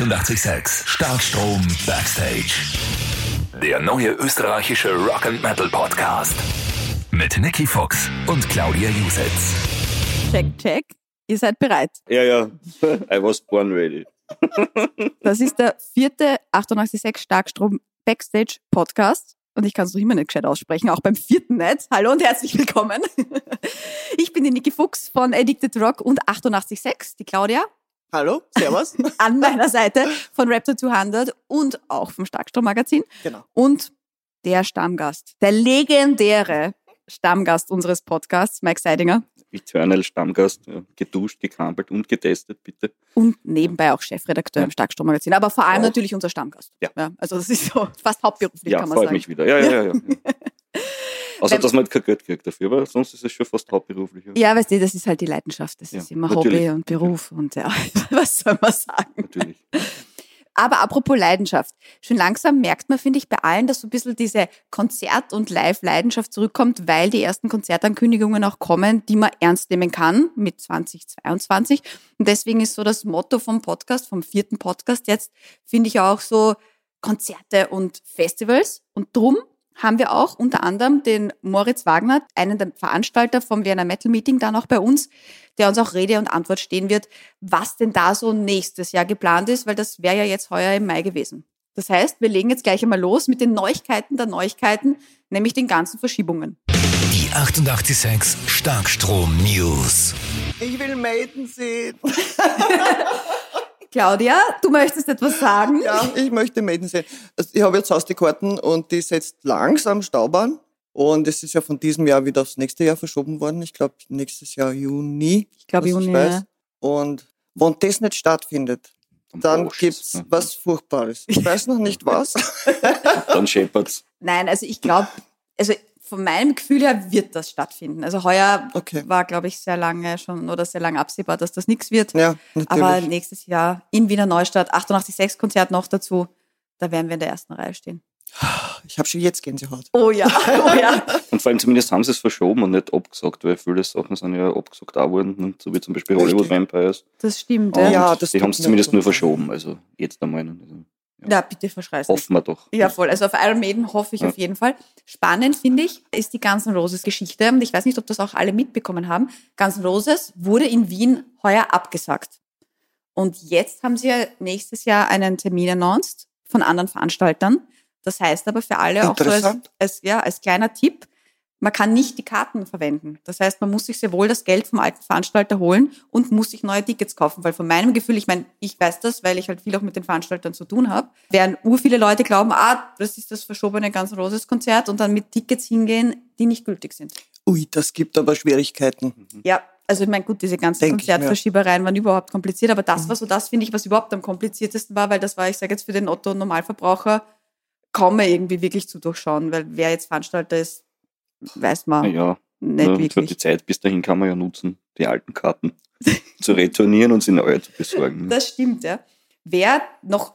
886 Starkstrom Backstage. Der neue österreichische Rock and Metal Podcast mit Nicky Fox und Claudia Jusitz. Check, check. Ihr seid bereit. Ja, ja. I was born ready. Das ist der vierte 886 Starkstrom Backstage Podcast. Und ich kann es noch immer nicht gescheit aussprechen, auch beim vierten nicht. Hallo und herzlich willkommen. Ich bin die Niki Fuchs von Addicted Rock und 886, die Claudia. Hallo, servus. An meiner Seite von Raptor 200 und auch vom Starkstrom Magazin. genau. Und der Stammgast, der legendäre Stammgast unseres Podcasts, Mike Seidinger. Eternal Stammgast, ja, geduscht, gekampelt und getestet, bitte. Und nebenbei auch Chefredakteur Ja. im Starkstrom-Magazin. Aber vor allem Auch. natürlich unser Stammgast. Ja. also das ist so fast hauptberuflich, Ja, kann man freut sagen. mich wieder. Ja, ja, ja. ja. Außer, dass man kein Geld kriegt dafür, aber sonst ist es schon fast hauptberuflich. Ja. Ja, weißt du, das ist halt die Leidenschaft. Das Ja, ist immer natürlich. Hobby und Beruf und ja, was soll man sagen? Natürlich. Aber apropos Leidenschaft. Schon langsam merkt man, finde ich, bei allen, dass so ein bisschen diese Konzert- und Live-Leidenschaft zurückkommt, weil die ersten Konzertankündigungen auch kommen, die man ernst nehmen kann mit 2022. Und deswegen ist so das Motto vom Podcast, vom vierten Podcast jetzt, finde ich auch so Konzerte und Festivals. Und drum haben wir auch unter anderem den Moritz Wagner, einen der Veranstalter vom Vienna Metal Meeting, dann auch bei uns, der uns auch Rede und Antwort stehen wird, was denn da so nächstes Jahr geplant ist, weil das wäre ja jetzt heuer im Mai gewesen. Das heißt, wir legen jetzt gleich einmal los mit den Neuigkeiten der Neuigkeiten, nämlich den ganzen Verschiebungen. Die 886 Starkstrom News. Ich will Maiden sehen. Claudia, du möchtest etwas sagen? Ja, ich möchte Maiden sehen. Also ich habe jetzt Haus die Karten und die ist jetzt langsam Staubahn. Und es ist ja von diesem Jahr wieder aufs nächste Jahr verschoben worden. Ich glaube, nächstes Jahr Juni. Ich glaube, Juni. weiß. ja. Und wenn das nicht stattfindet, Dann du's, ne? was Furchtbares. Ich weiß noch nicht was. Dann scheppert's. Nein, also ich glaube, also von meinem Gefühl her wird das stattfinden. Also heuer Okay. war, glaube ich, sehr lange schon oder sehr lange absehbar, dass das nichts wird. Ja, natürlich. Aber nächstes Jahr im Wiener Neustadt, 88.6 Konzert noch dazu, da werden wir in der ersten Reihe stehen. ich habe schon jetzt Gänsehaut. Oh ja, oh ja. Und vor allem zumindest haben sie es verschoben und nicht abgesagt, weil viele Sachen sind ja abgesagt auch worden, ne? so wie zum Beispiel Hollywood. Vampires. Das stimmt. Und Ja, die haben es zumindest so nur verschoben, also jetzt einmal. Ja bitte verschreiß nicht. hoffen wir doch. Ja, voll. Also auf Iron Maiden hoffe ich Ja. auf jeden Fall. Spannend finde ich, ist die Guns N' Roses Geschichte. Und ich weiß nicht, ob das auch alle mitbekommen haben. Guns N' Roses wurde in Wien heuer abgesagt. Und jetzt haben sie ja nächstes Jahr einen Termin announced von anderen Veranstaltern. Das heißt aber für alle auch so als, als, ja, als kleiner Tipp, man kann nicht die Karten verwenden. Das heißt, man muss sich sehr wohl das Geld vom alten Veranstalter holen und muss sich neue Tickets kaufen. Weil von meinem Gefühl, ich meine, ich weiß das, weil ich halt viel auch mit den Veranstaltern zu tun habe, während ur viele Leute glauben, ah, das ist das verschobene Guns N' Roses Konzert und dann mit Tickets hingehen, die nicht gültig sind. Ui, das gibt aber Schwierigkeiten. Ja, also ich meine, gut, diese ganzen Denk. Konzertverschiebereien waren überhaupt kompliziert, aber das war so das, finde ich, was überhaupt am kompliziertesten war, weil das war, ich sage jetzt für den Otto-Normalverbraucher, kaum mehr irgendwie wirklich zu durchschauen, weil wer jetzt Veranstalter ist, weiß man Naja, nicht ja, für wirklich. die Zeit bis dahin kann man ja nutzen, die alten Karten zu retournieren und sie neu zu besorgen. Das stimmt, ja. Wer noch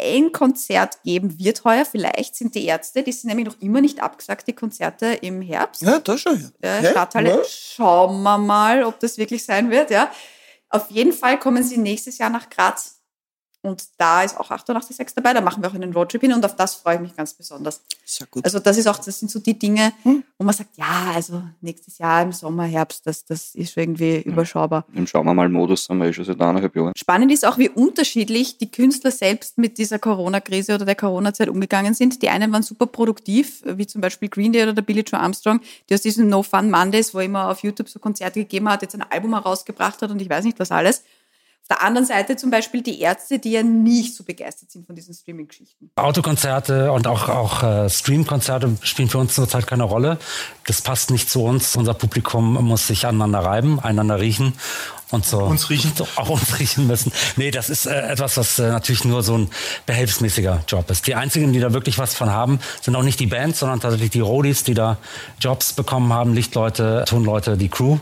ein Konzert geben wird heuer, vielleicht sind die Ärzte, die sind nämlich noch immer nicht abgesagt, die Konzerte im Herbst. Ja, da schon. äh, Hä? Stadthalle. Ja. Schauen wir mal, ob das wirklich sein wird. Ja. Auf jeden Fall kommen sie nächstes Jahr nach Graz. Und da ist auch 886 dabei. Da machen wir auch einen Roadtrip hin und auf das freue ich mich ganz besonders. Sehr gut. Also das ist auch, das sind so die Dinge, Hm. wo man sagt, ja, also nächstes Jahr im Sommer, Herbst, das, das ist schon irgendwie überschaubar. Im Schauen wir mal Modus sind wir eh schon seit eineinhalb Jahren. Spannend ist auch, wie unterschiedlich die Künstler selbst mit dieser Corona-Krise oder der Corona-Zeit umgegangen sind. Die einen waren super produktiv, wie zum Beispiel Green Day oder der Billy Joe Armstrong, die aus diesen No Fun Mondays, wo er immer auf YouTube so Konzerte gegeben hat, jetzt ein Album herausgebracht hat und ich weiß nicht was alles. Auf der anderen Seite zum Beispiel die Ärzte, die ja nicht so begeistert sind von diesen Streaming-Geschichten. Autokonzerte und auch, auch äh, Streamkonzerte spielen für uns zurzeit keine Rolle. Das passt nicht zu uns. Unser Publikum muss sich aneinander reiben, einander riechen und so. Uns riechen. So, auch uns riechen müssen. Nee, das ist äh, etwas, was äh, natürlich nur so ein behelfsmäßiger Job ist. Die einzigen, die da wirklich was von haben, sind auch nicht die Bands, sondern tatsächlich die Roadies, die da Jobs bekommen haben, Lichtleute, Tonleute, die Crew.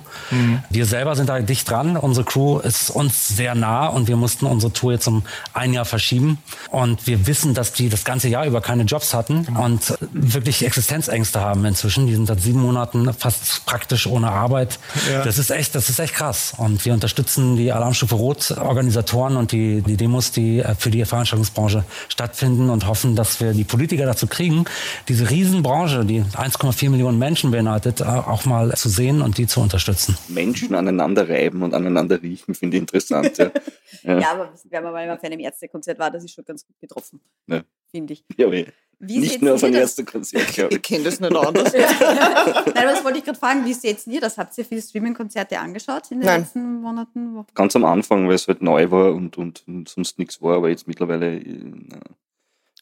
Wir selber sind da dicht dran. Unsere Crew ist uns sehr nah und wir mussten unsere Tour jetzt um ein Jahr verschieben. Und wir wissen, dass die das ganze Jahr über keine Jobs hatten und äh, wirklich Existenzängste haben inzwischen. Die sind seit sieben Monaten fast praktisch ohne Arbeit. Ja. Das ist echt, das ist echt krass. Und wir unterstützen die Alarmstufe Rot Organisatoren und die, die Demos, die äh, für die Veranstaltungsbranche stattfinden und hoffen, dass wir die Politiker dazu kriegen, diese Riesenbranche, die 1,4 Millionen Menschen beinhaltet, auch mal zu sehen und die zu unterstützen. Menschen aneinander reiben und aneinander riechen, finde ich interessant. Ja, ja. ja aber wenn man mal auf einem Ärztekonzert war, das ist schon ganz gut getroffen, ja. finde ich. Ja, aber wie nicht nur auf ein Ärztekonzert, glaube ich. Ich kenne das nicht anders. Nein, das wollte ich gerade fragen, wie seht ihr das? Habt ihr viele Streaming-Konzerte angeschaut in den Nein. letzten Monaten? Ganz am Anfang, weil es halt neu war und, und, und sonst nichts war, aber jetzt mittlerweile na,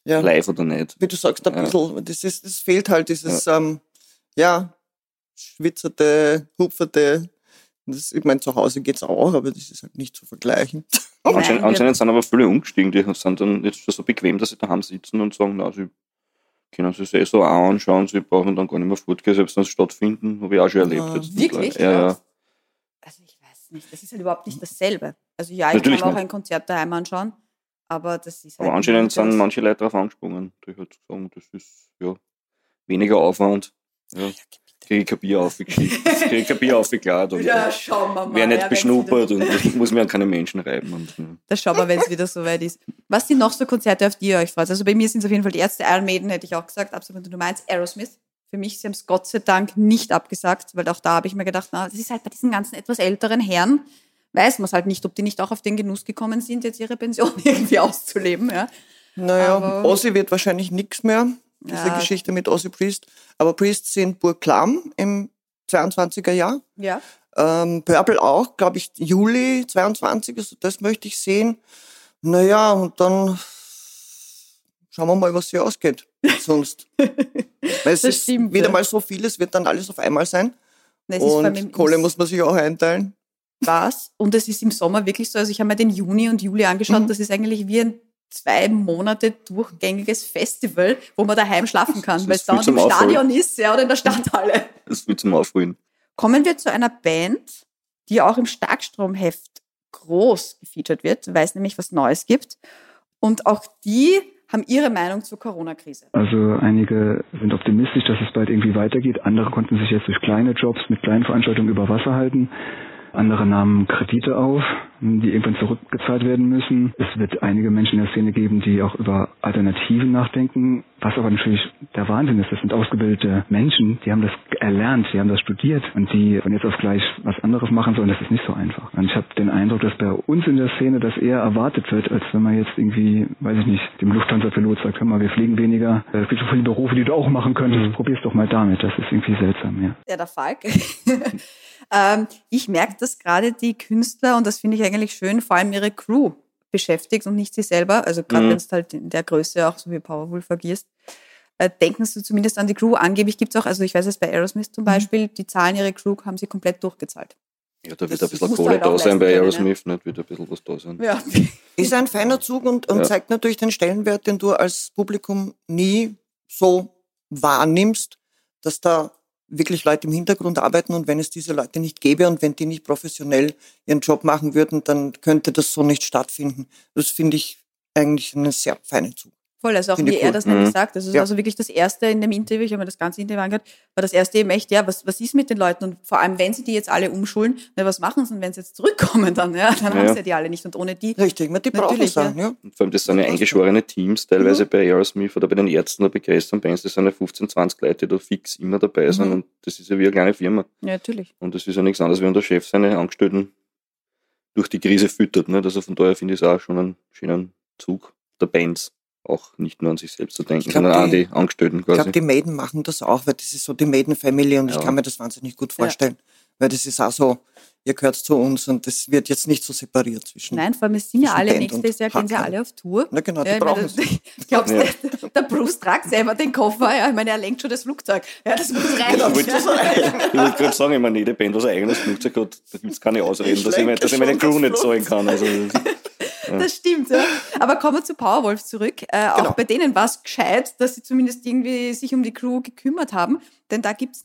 ja. live oder nicht. Wie du sagst, ein bisschen, das, ist, das fehlt halt dieses, ja, ähm, ja schwitzerte, hupferte, das, ich meine, zu Hause geht es auch, aber das ist halt nicht zu vergleichen. Anscheinend, anscheinend sind aber viele umgestiegen, die sind dann jetzt schon so bequem, dass sie daheim sitzen und sagen, na, sie können sich das eh so anschauen, sie brauchen dann gar nicht mehr fortgehen, selbst wenn es stattfinden, habe ich auch schon erlebt. Ja, jetzt wirklich? Ja, ja. Also ich weiß nicht, das ist halt überhaupt nicht dasselbe. Also ja, ich Natürlich kann auch nicht. ein Konzert daheim anschauen, aber das ist halt Aber anscheinend sind manche Leute darauf angesprungen, die halt sagen, das ist ja weniger Aufwand. Ja. Kriege ich kein Bier aufgeschickt, kriege ich kein Bier aufgeklärt und ja, schauen wir mal. Wer nicht ja, beschnuppert und ich muss mir an keine Menschen reiben. Und, ja. Das schauen wir, wenn es wieder soweit ist. Was sind noch so Konzerte, auf die ihr euch freut? Also bei mir sind es auf jeden Fall die Ärzte, Iron Maiden hätte ich auch gesagt, absolut Nummer eins, Aerosmith. Für mich, sie haben es Gott sei Dank nicht abgesagt, weil auch da habe ich mir gedacht, na, das ist halt bei diesen ganzen etwas älteren Herren, weiß man es halt nicht, ob die nicht auch auf den Genuss gekommen sind, jetzt ihre Pension irgendwie auszuleben. Ja. Naja, Aber, Ossi wird wahrscheinlich nichts mehr diese ja. Geschichte mit Ozzy Priest. Aber Priest sind Burglam im 22er Jahr. Ja. Ähm, Purple auch, glaube ich, Juli 22, also das möchte ich sehen. Naja, und dann schauen wir mal, was hier ausgeht. Sonst. es das ist stimmt, wieder ja. mal so viel, es wird dann alles auf einmal sein. Das und Kohle muss man sich auch einteilen. Was? Und es ist im Sommer wirklich so, also ich habe mir den Juni und Juli angeschaut, mhm. das ist eigentlich wie ein zwei Monate durchgängiges Festival, wo man daheim schlafen kann, weil es da im Stadion ist ja, oder in der Stadthalle. Das wird zum Aufholen. Kommen wir zu einer Band, die auch im Starkstromheft groß gefeatured wird, weil es nämlich was Neues gibt. Und auch die haben ihre Meinung zur Corona-Krise. Also einige sind optimistisch, dass es bald irgendwie weitergeht. Andere konnten sich jetzt durch kleine Jobs mit kleinen Veranstaltungen über Wasser halten. Andere nahmen Kredite auf, die irgendwann zurückgezahlt werden müssen. Es wird einige Menschen in der Szene geben, die auch über Alternativen nachdenken, was aber natürlich der Wahnsinn ist. Das sind ausgebildete Menschen, die haben das erlernt, die haben das studiert und die von jetzt auf gleich was anderes machen sollen, das ist nicht so einfach. Und ich habe den Eindruck, dass bei uns in der Szene das eher erwartet wird, als wenn man jetzt irgendwie, weiß ich nicht, dem Lufthansa-Pilot sagt, hör mal, wir fliegen weniger, es gibt so viele Berufe, die du auch machen könntest, mhm. probier's doch mal damit. Das ist irgendwie seltsam, ja. Ja, der Falk. ähm, ich merke, dass gerade die Künstler, und das finde ich eigentlich schön, vor allem ihre Crew beschäftigt und nicht sie selber. Also gerade mhm. wenn es halt in der Größe auch so wie Powerwolf agierst. Äh, denken Sie zumindest an die Crew. Angeblich gibt es auch, also ich weiß es bei Aerosmith zum mhm. Beispiel, die zahlen ihre Crew, haben sie komplett durchgezahlt. Ja, da wird das ein bisschen Kohle halt da sein bei Aerosmith, nicht wird ein bisschen was da sein. Ja. Ist ein feiner Zug und, und ja. zeigt natürlich den Stellenwert, den du als Publikum nie so wahrnimmst, dass da wirklich Leute im Hintergrund arbeiten und wenn es diese Leute nicht gäbe und wenn die nicht professionell ihren Job machen würden, dann könnte das so nicht stattfinden. Das finde ich eigentlich einen sehr feinen Zug. Voll, also auch wie cool. er das nämlich mhm. sagt. Das ist ja. also wirklich das Erste in dem Interview, ich habe mir das ganze Interview angehört, war das Erste eben echt, ja, was, was ist mit den Leuten? Und vor allem, wenn sie die jetzt alle umschulen, na, was machen sie, und wenn sie jetzt zurückkommen dann, ja, dann ja. haben sie ja die alle nicht. Und ohne die. Richtig, die brauchen es ja. ja. Und vor allem, das sind ja eingeschworene Teams, teilweise mhm. bei Aerosmith oder bei den Ärzten oder bei größeren Bands, das sind ja 15, 20 Leute, die da fix immer dabei sind. Mhm. Und das ist ja wie eine kleine Firma. Ja, natürlich. Und das ist ja nichts anderes, wie wenn der Chef seine Angestellten durch die Krise füttert. Ne? Also von daher finde ich es auch schon einen schönen Zug der Bands auch nicht nur an sich selbst zu denken, glaub, sondern die, an die Angestellten quasi. Ich glaube, die Maiden machen das auch, weil das ist so die Maiden-Family und ja. ich kann mir das wahnsinnig gut vorstellen. Ja. Weil das ist auch so, ihr gehört zu uns und das wird jetzt nicht so separiert zwischen. Nein, vor allem sind ja alle, nächstes Jahr gehen sie alle auf Tour. Na genau, die ja, brauchen es. Ich glaube, ja. der, Bruce tragt selber den Koffer, ja, ich meine, er lenkt schon das Flugzeug. Ja, das muss reichen. Genau, ich wollte gerade sagen, ich meine, jede Band, was ein eigenes Flugzeug hat, da gibt es keine Ausreden, dass ich, dass ich meine Crew nicht zahlen kann. Also, das stimmt, ja. Aber kommen wir zu Powerwolf zurück. Äh, genau. Auch bei denen war es gescheit, dass sie zumindest irgendwie sich um die Crew gekümmert haben, denn da gibt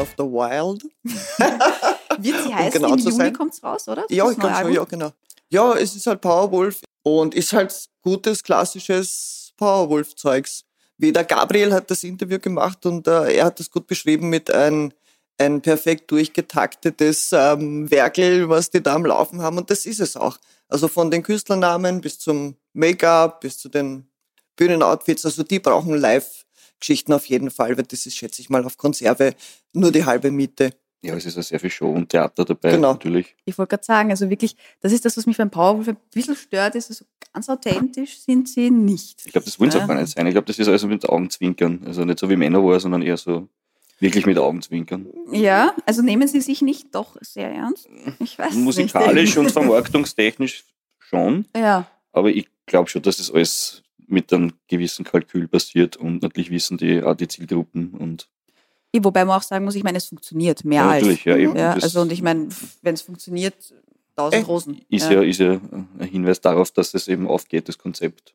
es Neues. the Wild. Wird sie heißen, genau im Juni kommt es raus, oder? Ja, ich glaube schon, ja, genau. Ja, es ist halt Powerwolf und ist halt gutes, klassisches Powerwolf-Zeugs. Wie der Gabriel hat das Interview gemacht und äh, er hat das gut beschrieben mit ein, ein perfekt durchgetaktetes ähm, Werkel, was die da am Laufen haben und das ist es auch. Also von den Künstlernamen bis zum Make-up, bis zu den Bühnenoutfits, also die brauchen Live-Geschichten auf jeden Fall, weil das ist, schätze ich mal, auf Konserve nur die halbe Miete. Ja, es ist ja sehr viel Show und Theater dabei, genau. natürlich. Ich wollte gerade sagen, also wirklich, das ist das, was mich beim Powerwolf ein bisschen stört, ist, also ganz authentisch sind sie nicht. Ich glaube, das wollen sie auch gar nicht sein. Ich glaube, das ist also mit Augenzwinkern. Also nicht so wie Männer war, sondern eher so wirklich mit Augenzwinkern. Ja, also nehmen sie sich nicht doch sehr ernst? Ich weiß Musikalisch nicht. und vermarktungstechnisch schon. Ja. Aber ich glaube schon, dass das alles mit einem gewissen Kalkül passiert und natürlich wissen die auch die Zielgruppen und Wobei man auch sagen muss, ich meine, es funktioniert mehr ja, natürlich, als. Ja, eben. Ja, also und ich meine, wenn es funktioniert, tausend äh, Rosen. Ist ja. ja. ist ja ein Hinweis darauf, dass es eben aufgeht, das Konzept.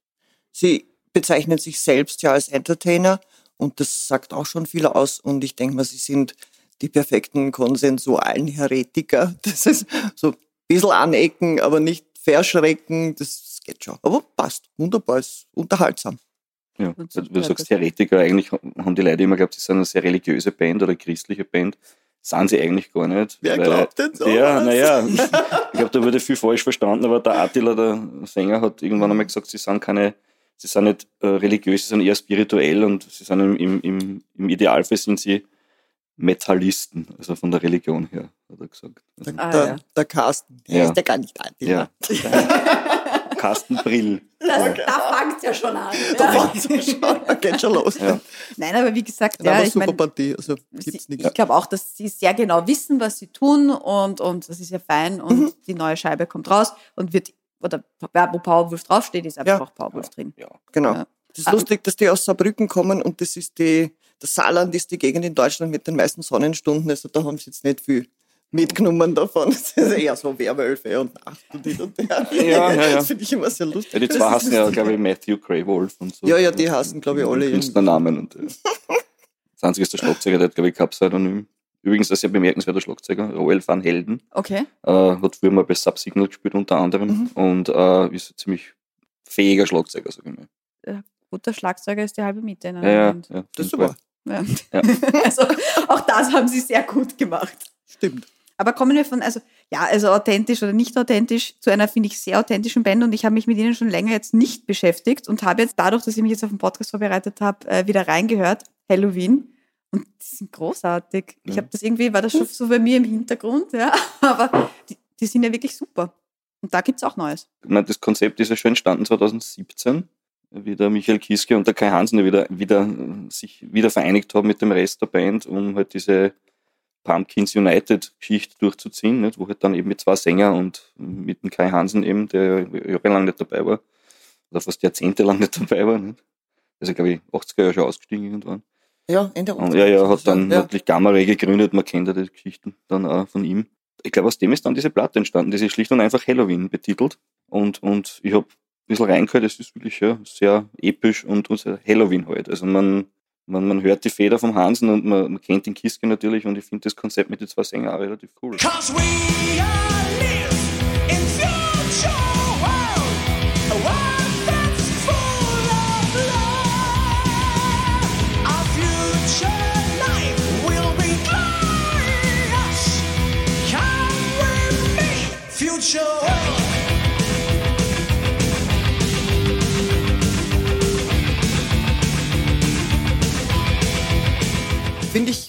Sie bezeichnen sich selbst ja als Entertainer und das sagt auch schon viel aus und ich denke mal, sie sind die perfekten konsensualen Heretiker. Das ist so ein bisschen anecken, aber nicht verschrecken, das geht schon. Aber passt, wunderbar, ist unterhaltsam. Ja, so du sagst Heretiker, eigentlich haben die Leute immer geglaubt, sie sind eine sehr religiöse Band oder christliche Band. Sind sie eigentlich gar nicht. Wer weil, glaubt denn so? Ja, naja, ich glaube, da wurde viel falsch verstanden, aber der Attila, der Sänger, hat irgendwann einmal gesagt, sie sind keine, sie sind nicht äh, religiös, sie sind eher spirituell und sie sind im, im, im Idealfall sind sie Metallisten, also von der Religion her, hat er gesagt. Also, ah, der, ja. der Carsten, der ja. ist ja gar nicht Attila. Ja. Kastenbrill. Das, da fängt es ja schon an. Da ja. fängt ja schon an. Geht schon los. Ja. Nein, aber wie gesagt, ja, ja ich super mein, Partie. Also gibt's sie, Ich glaube auch, dass sie sehr genau wissen, was sie tun und, und das ist ja fein und mhm. die neue Scheibe kommt raus und wird, oder wo Powerwolf draufsteht, ist einfach auch Powerwolf drin. Ja, genau. Das ist ah. lustig, dass die aus Saarbrücken kommen und das ist die, das Saarland ist die Gegend in Deutschland mit den meisten Sonnenstunden. Also da haben sie jetzt nicht viel mitgenommen davon. Das ist eher so Werwölfe und Nacht und die und der. Ja, ja, ja. Das finde ich immer sehr lustig. Ja, die zwei hassen ja, glaube ich, Matthew Grey Wolf und so. Ja, ja, die hassen, glaube ich, alle. Künstlernamen. Und, ja. Das einzige ist der Schlagzeuger, der hat, glaube ich, kein Pseudonym. Übrigens ein sehr bemerkenswerter Schlagzeuger, Roel van Helden. Okay. Äh, hat früher mal bei Subsignal gespielt unter anderem mhm. und äh, ist ein ziemlich fähiger Schlagzeuger, sage ich mal. Ja, guter Schlagzeuger ist die halbe Miete. Ne? Ja, ja, ja, das ist super. Ja. Ja. also auch das haben sie sehr gut gemacht. Stimmt. Aber kommen wir von, also ja, also authentisch oder nicht authentisch zu einer, finde ich, sehr authentischen Band und ich habe mich mit ihnen schon länger jetzt nicht beschäftigt und habe jetzt dadurch, dass ich mich jetzt auf den Podcast vorbereitet habe, äh, wieder reingehört, Halloween. Und die sind großartig. Ich habe das irgendwie, war das schon so bei mir im Hintergrund, ja, aber die, die sind ja wirklich super. Und da gibt es auch Neues. Ich meine, das Konzept ist ja schon entstanden 2017 wie der Michael Kiske und der Kai Hansen wieder, wieder, sich wieder vereinigt haben mit dem Rest der Band, um halt diese Pumpkins United Geschichte durchzuziehen, nicht? wo halt dann eben mit zwei Sängern und mit dem Kai Hansen eben, der jahrelang nicht dabei war, oder fast jahrzehntelang nicht dabei war. Nicht? Also, glaube ich, 80er Jahre schon ausgestiegen irgendwann. Ja, Ende 80er. Ja, ja, hat dann ja. natürlich Gamma Ray gegründet, man kennt ja die Geschichten dann auch von ihm. Ich glaube, aus dem ist dann diese Platte entstanden, die ist schlicht und einfach Halloween betitelt. Und, und ich habe ein bisschen reingehört, es ist wirklich ja, sehr episch und, und Halloween halt. Also man man, man hört die Feder vom Hansen und man, man kennt den Kiske natürlich und ich finde das Konzept mit den zwei Sängern auch relativ cool.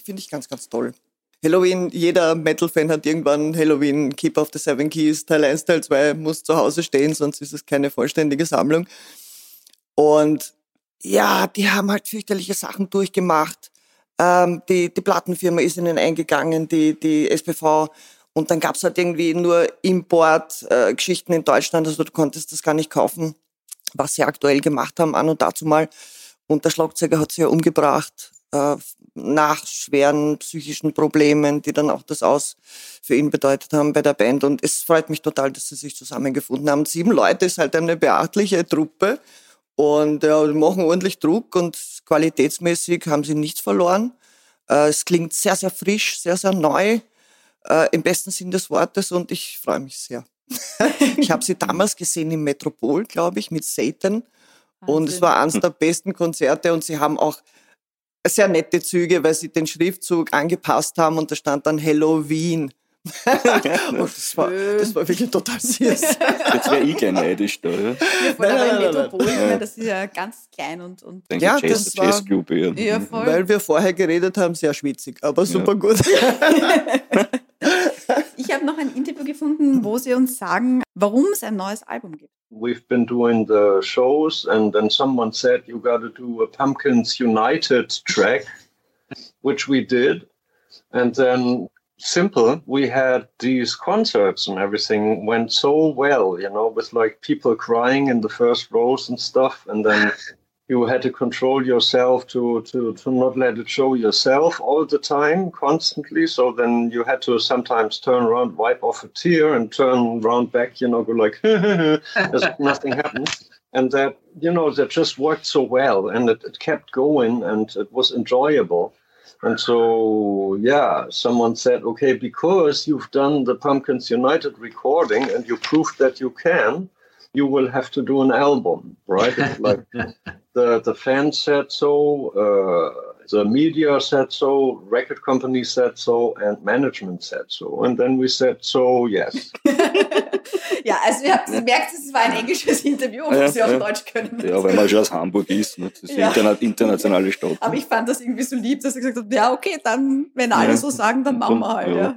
Finde ich ganz, ganz toll. Halloween, jeder Metal-Fan hat irgendwann Halloween Keep of the Seven Keys, Teil 1, Teil 2 muss zu Hause stehen, sonst ist es keine vollständige Sammlung. Und ja, die haben halt fürchterliche Sachen durchgemacht. Ähm, die, die Plattenfirma ist ihnen eingegangen, die, die SPV. Und dann gab's halt irgendwie nur Import-Geschichten äh, in Deutschland, also du konntest das gar nicht kaufen, was sie aktuell gemacht haben, an und dazu mal. Und der Schlagzeuger hat sie ja umgebracht äh, nach schweren psychischen Problemen, die dann auch das Aus für ihn bedeutet haben bei der Band. Und es freut mich total, dass sie sich zusammengefunden haben. Sieben Leute ist halt eine beachtliche Truppe und ja, machen ordentlich Druck und qualitätsmäßig haben sie nichts verloren. Äh, es klingt sehr, sehr frisch, sehr, sehr neu, äh, im besten Sinn des Wortes und ich freue mich sehr. ich habe sie damals gesehen im Metropol, glaube ich, mit Satan. Wahnsinn. Und es war eines der besten Konzerte und sie haben auch sehr nette Züge, weil sie den Schriftzug angepasst haben und da stand dann Hello Wien. und das war, das war wirklich total süß. Jetzt wäre ich gern neidisch da. Ja, voll, nein, aber nein, Metropol, nein. das ist ja ganz klein und. und Denke ja, Jazz, das war, Club, ja. ja voll. Weil wir vorher geredet haben, sehr schwitzig, aber super ja. gut. ich habe noch ein Interview gefunden, wo sie uns sagen, warum es ein neues Album gibt. We've been doing the shows, and then someone said you got to do a Pumpkins United track, which we did. And then simple. We had these concerts and everything went so well, you know, with like people crying in the first rows and stuff. And then you had to control yourself to, to, to not let it show yourself all the time, constantly. So then you had to sometimes turn around, wipe off a tear, and turn around back, you know, go like, as if nothing happened. And that, you know, that just worked so well and it, it kept going and it was enjoyable. And so, yeah, someone said, okay, because you've done the Pumpkins United recording and you proved that you can, you will have to do an album, right? like the the fans said so, uh, the media said so, record company said so, and management said so. And then we said so, yes. ja, also ihr habt gemerkt, es war ein englisches Interview, ob ja, sie auch ja. Deutsch können. Ja, weil man schon aus Hamburg ist. Ne? Das ist ja. eine internationale Stadt. Aber ich fand das irgendwie so lieb, dass er gesagt hat, ja, okay, dann, wenn alle so sagen, dann machen wir halt. Ja.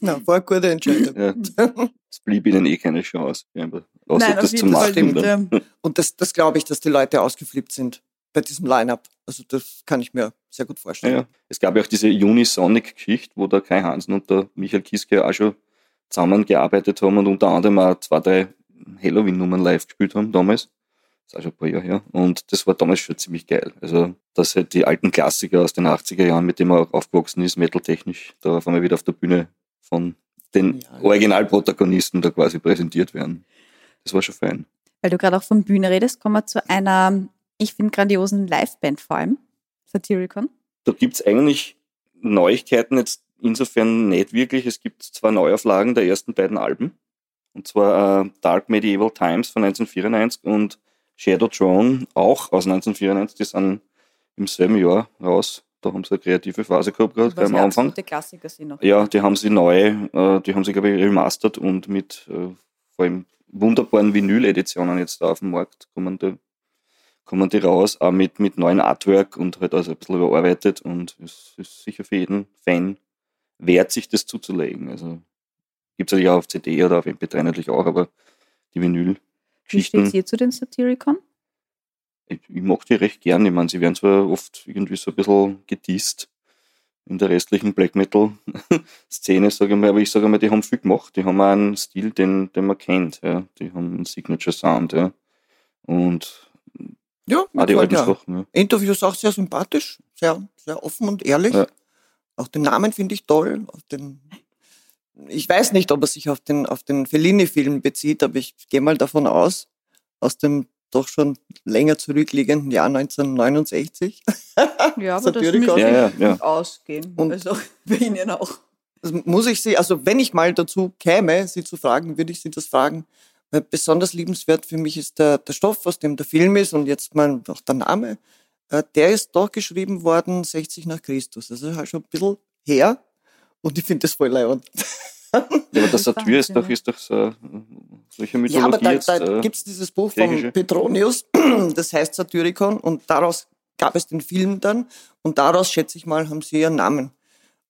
Na, war eine gute Entscheidung. Ja. Es blieb ihnen eh keine Chance. Außer Nein, das zu machen. Und das, das glaube ich, dass die Leute ausgeflippt sind bei diesem Line-Up. Also das kann ich mir sehr gut vorstellen. Ja, es gab ja auch diese Unisonic-Geschichte, wo der Kai Hansen und der Michael Kiske auch schon zusammengearbeitet haben und unter anderem auch zwei, drei Halloween-Nummern live gespielt haben damals. Das ist auch schon ein paar Jahre her. Und das war damals schon ziemlich geil. Also, dass halt die alten Klassiker aus den 80er Jahren, mit denen man auch aufgewachsen ist, metaltechnisch, da auf einmal wieder auf der Bühne von den ja, Originalprotagonisten da quasi präsentiert werden. Das war schon fein. Weil du gerade auch von Bühne redest, kommen wir zu einer, ich finde, grandiosen Liveband vor allem, Satyricon. Da gibt es eigentlich Neuigkeiten jetzt insofern nicht wirklich. Es gibt zwei Neuauflagen der ersten beiden Alben. Und zwar äh, Dark Medieval Times von 1994 und Shadow Throne auch aus 1994. Die sind im selben Jahr raus. Da haben sie eine kreative Phase gehabt gerade am Anfang. Klassiker sind noch. Ja, die haben sie neu, äh, die haben sie, glaube ich, remastert und mit äh, vor allem wunderbaren Vinyl-Editionen jetzt da auf dem Markt kommen die, kommen die raus, auch mit, mit neuen Artwork und halt also ein bisschen überarbeitet und es ist sicher für jeden Fan wert, sich das zuzulegen. Also gibt es natürlich auch auf CD oder auf MP3 natürlich auch, aber die Vinyl. Wie steht ihr zu den Satyricon? Ich, ich mag die recht gern. Ich meine, sie werden zwar oft irgendwie so ein bisschen gedisst in der restlichen Black Metal-Szene, sage ich mal, aber ich sage mal, die haben viel gemacht. Die haben auch einen Stil, den, den man kennt. Ja. Die haben einen Signature Sound. Ja. Und ja, auch die alten ja. Sachen. Ja. Interviews auch sehr sympathisch, sehr, sehr offen und ehrlich. Ja. Auch den Namen finde ich toll. Auf den, ich weiß nicht, ob er sich auf den, auf den Fellini-Film bezieht, aber ich gehe mal davon aus, aus dem doch schon länger zurückliegenden Jahr 1969. Ja, aber das müsste ja, ja, ja. ausgehen. Und also bei Ihnen auch. muss ich Sie, also wenn ich mal dazu käme, Sie zu fragen, würde ich Sie das fragen. Weil besonders liebenswert für mich ist der, der Stoff, aus dem der Film ist und jetzt mal auch der Name. Äh, der ist doch geschrieben worden 60 nach Christus. Also halt schon ein bisschen her. Und ich finde das voll leid. Ja, aber das Satyr ist doch, ist doch so, solche Mythologie. Ja, aber da, da äh, gibt es dieses Buch von Petronius, das heißt Satyricon, und daraus gab es den Film dann, und daraus, schätze ich mal, haben sie ihren Namen.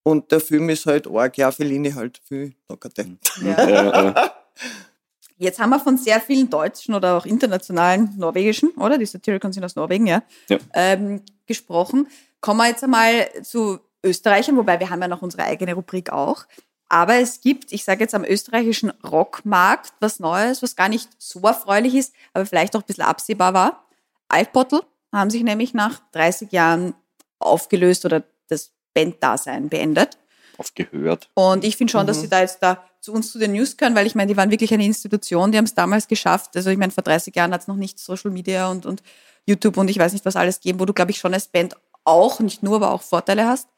Und der Film ist halt arg, ja, Fellini halt viel lockerte. Ja. ja, ja. Jetzt haben wir von sehr vielen deutschen oder auch internationalen norwegischen, oder? Die Satyricon sind aus Norwegen, ja, ja. Ähm, gesprochen. Kommen wir jetzt einmal zu Österreichern, wobei wir haben ja noch unsere eigene Rubrik auch. Aber es gibt, ich sage jetzt am österreichischen Rockmarkt was Neues, was gar nicht so erfreulich ist, aber vielleicht auch ein bisschen absehbar war. Alpbottle haben sich nämlich nach 30 Jahren aufgelöst oder das Banddasein beendet. Aufgehört. Und ich finde schon, mhm. dass sie da jetzt da zu uns zu den News können, weil ich meine, die waren wirklich eine Institution, die haben es damals geschafft. Also ich meine, vor 30 Jahren hat es noch nicht Social Media und, und YouTube und ich weiß nicht was alles gegeben, wo du, glaube ich, schon als Band auch, nicht nur, aber auch Vorteile hast.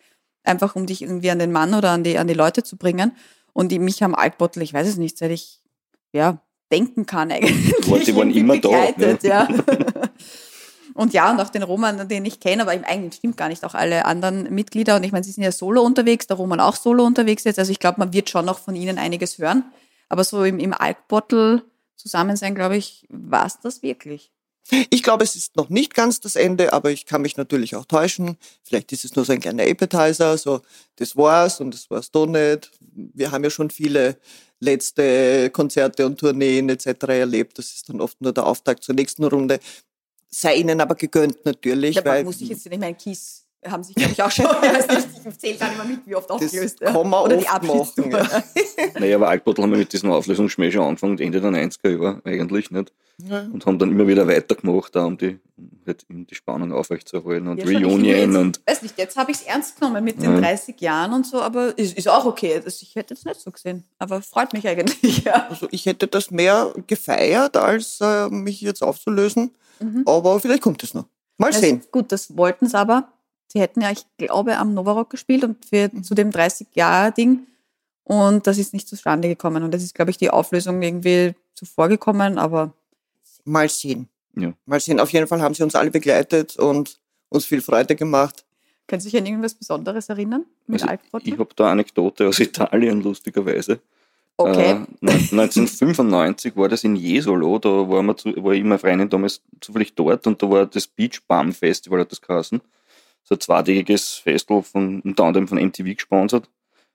Einfach um dich irgendwie an den Mann oder an die, an die Leute zu bringen. Und mich am Altbottel, ich weiß es nicht, seit ich, ja, denken kann eigentlich. Die waren immer da. Ne? Ja. Und ja, und auch den Roman, den ich kenne, aber eigenen stimmt gar nicht, auch alle anderen Mitglieder. Und ich meine, sie sind ja solo unterwegs, der Roman auch solo unterwegs jetzt. Also ich glaube, man wird schon noch von ihnen einiges hören. Aber so im, im Alkbottel zusammen sein, glaube ich, war es das wirklich. Ich glaube, es ist noch nicht ganz das Ende, aber ich kann mich natürlich auch täuschen. Vielleicht ist es nur so ein kleiner Appetizer, so das war's und das war's doch nicht. Wir haben ja schon viele letzte Konzerte und Tourneen etc. erlebt. Das ist dann oft nur der Auftakt zur nächsten Runde. Sei ihnen aber gegönnt natürlich. Ja, weil, muss ich jetzt nicht meinen Kies haben sich, glaube ich, auch schon, ich weiß nicht, ich zähle gar nicht mehr mit, wie oft aufgelöst. Das kann man Oder oft die machen. Ja. naja, aber Alkbottel haben wir mit diesem Auflösungsschmäh schon angefangen, Ende der 90er Jahre eigentlich, nicht? Ja. Und haben dann immer wieder weitergemacht, da, um die, halt, um die Spannung aufrechtzuerhalten und ja, Reunion und. Weiß nicht, jetzt habe ich es ernst genommen mit den 30 Jahren und so, aber ist, ist auch okay. Das, ich hätte es nicht so gesehen, aber freut mich eigentlich, ja. Also ich hätte das mehr gefeiert, als äh, mich jetzt aufzulösen, mhm. aber vielleicht kommt es noch. Mal sehen. gut, das wollten sie aber. Sie hätten ja, ich glaube, am Novarock gespielt und für, mhm. zu dem 30-Jahre-Ding. Und das ist nicht zustande gekommen. Und das ist, glaube ich, die Auflösung irgendwie zuvor gekommen, aber. Mal sehen. Ja. Mal sehen. Auf jeden Fall haben sie uns alle begleitet und uns viel Freude gemacht. Können Sie sich an irgendwas Besonderes erinnern mit also Ich habe da eine Anekdote aus Italien, lustigerweise. Okay. Äh, 1995 war das in Jesolo, da war, wir zu, war ich meine Freundin damals zufällig dort und da war das Beach Bum Festival, hat das geheißen so ein zweitägiges Festival von, unter anderem von MTV gesponsert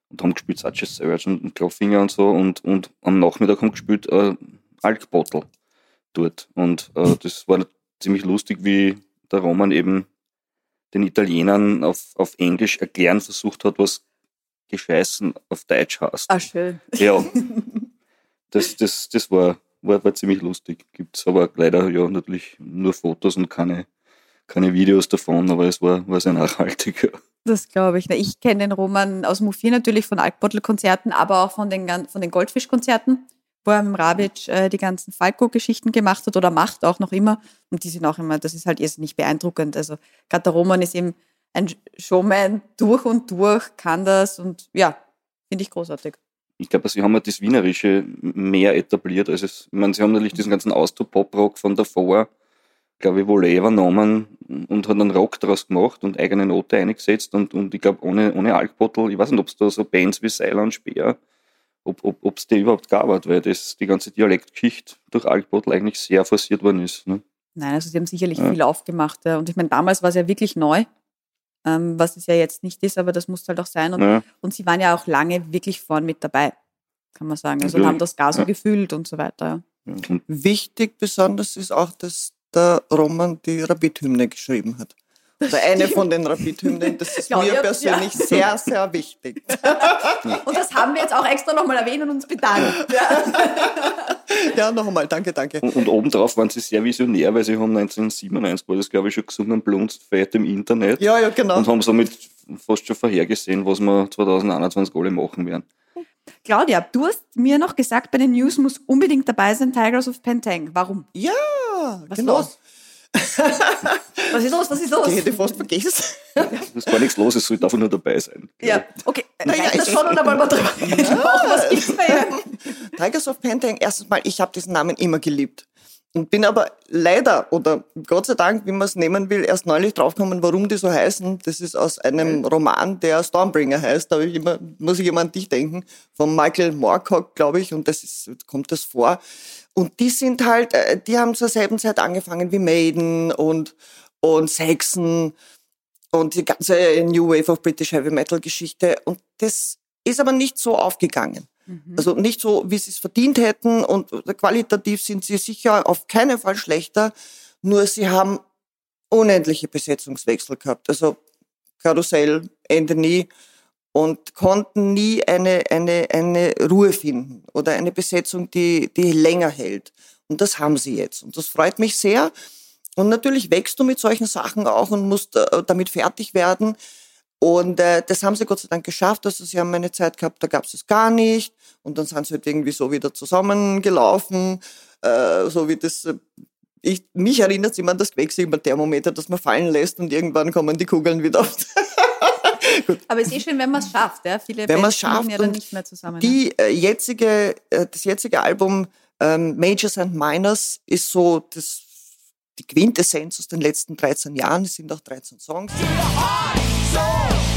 und haben gespielt Such Search und, und Clawfinger und so und, und am Nachmittag haben gespielt äh, Alkbottle dort und äh, das war ziemlich lustig, wie der Roman eben den Italienern auf, auf Englisch erklären versucht hat, was Gescheißen auf Deutsch heißt. Ah, schön. Ja. Das, das, das war, war, war ziemlich lustig. Gibt es aber leider ja natürlich nur Fotos und keine keine Videos davon, aber es war, war sehr nachhaltig. Das glaube ich. Ich kenne den Roman aus Mufir natürlich von Alkbottle-Konzerten, aber auch von den, von den Goldfisch-Konzerten, wo er mit Rabic äh, die ganzen Falco-Geschichten gemacht hat oder macht auch noch immer. Und die sind auch immer, das ist halt irrsinnig beeindruckend. Also gerade der Roman ist eben ein Showman durch und durch, kann das und ja, finde ich großartig. Ich glaube, sie haben ja das Wienerische mehr etabliert. Also es, ich meine, sie haben natürlich diesen ganzen Austro-Pop-Rock von davor glaube ich, wohl übernommen und hat einen Rock daraus gemacht und eigene Note eingesetzt und, und ich glaube, ohne, ohne Alkbottle, ich weiß nicht, ob es da so Bands wie Seiler und Speer, ob es ob, die überhaupt gab, weil das, die ganze Dialektgeschichte durch Alkbottle eigentlich sehr forciert worden ist. Ne? Nein, also sie haben sicherlich ja. viel aufgemacht. Ja. Und ich meine, damals war es ja wirklich neu, ähm, was es ja jetzt nicht ist, aber das muss halt auch sein. Und, ja. und sie waren ja auch lange wirklich vorn mit dabei, kann man sagen. Also haben das gar so gefühlt und so weiter. Wichtig besonders ist auch, dass der Roman die Rapid-Hymne geschrieben hat. Oder eine von den Rapid-Hymnen. Das ist mir persönlich ja. sehr, sehr wichtig. Und das haben wir jetzt auch extra nochmal erwähnt und uns bedankt. Ja, ja noch einmal, danke, danke. Und, und obendrauf waren sie sehr visionär, weil sie haben 1997, war das glaube ich schon gesungen, Blunzt feiert im Internet. Ja, ja, genau. Und haben somit fast schon vorhergesehen, was wir 2021 alle machen werden. Claudia, du hast mir noch gesagt, bei den News muss unbedingt dabei sein Tigers of Pentang. Warum? Ja, was genau. los? was ist los? Was ist los? Ich hätte fast vergessen. Es ist gar nichts los, es sollte einfach nur dabei sein. Ja, okay. Naja, Reicht das schon oder wollen wir drüber reden? Was gibt's bei Tigers of Pentang, erstens mal, ich habe diesen Namen immer geliebt. Und bin aber leider oder Gott sei Dank, wie man es nehmen will, erst neulich draufgekommen, warum die so heißen. Das ist aus einem Roman, der Stormbringer heißt. Da ich immer, muss ich immer an dich denken, von Michael Moorcock, glaube ich, und das ist, kommt das vor. Und die sind halt, äh, die haben zur selben Zeit angefangen wie Maiden und, und Saxon und die ganze New Wave of British Heavy Metal Geschichte. Und das ist aber nicht so aufgegangen. Mhm. Also nicht so, wie sie es verdient hätten und qualitativ sind sie sicher auf keinen Fall schlechter, nur sie haben unendliche Besetzungswechsel gehabt. Also Karussell, Ende nie und konnten nie eine, eine, eine Ruhe finden oder eine Besetzung, die, die länger hält. Und das haben sie jetzt. Und das freut mich sehr. Und natürlich wächst du mit solchen Sachen auch und musst äh, damit fertig werden. Und äh, das haben sie Gott sei Dank geschafft. Also sie haben eine Zeit gehabt, da gab es es gar nicht. Und dann sind sie halt irgendwie so wieder zusammengelaufen, äh, so wie das äh, ich, mich erinnert es immer an das Quecksilberthermometer, das man fallen lässt und irgendwann kommen die Kugeln wieder auf. Aber es ist schön, wenn man es schafft. Ja? Viele wenn man es schafft, ja dann nicht mehr zusammen. Die äh, jetzige, äh, das jetzige Album ähm, Majors and Minors ist so das, die Quintessenz aus den letzten 13 Jahren. Es sind auch 13 Songs.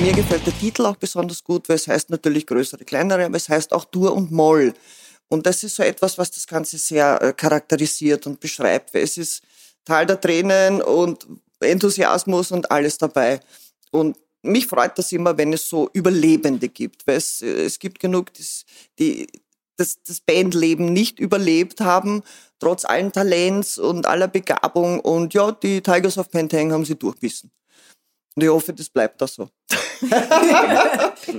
Mir gefällt der Titel auch besonders gut, weil es heißt natürlich größere, kleinere, aber es heißt auch Dur und Moll. Und das ist so etwas, was das Ganze sehr äh, charakterisiert und beschreibt. Weil es ist Teil der Tränen und Enthusiasmus und alles dabei. Und mich freut das immer, wenn es so Überlebende gibt, weil es, äh, es gibt genug, die, das, das Bandleben nicht überlebt haben, trotz allen Talents und aller Begabung. Und ja, die Tigers of Pentang haben sie durchbissen. Und ich hoffe, das bleibt da so.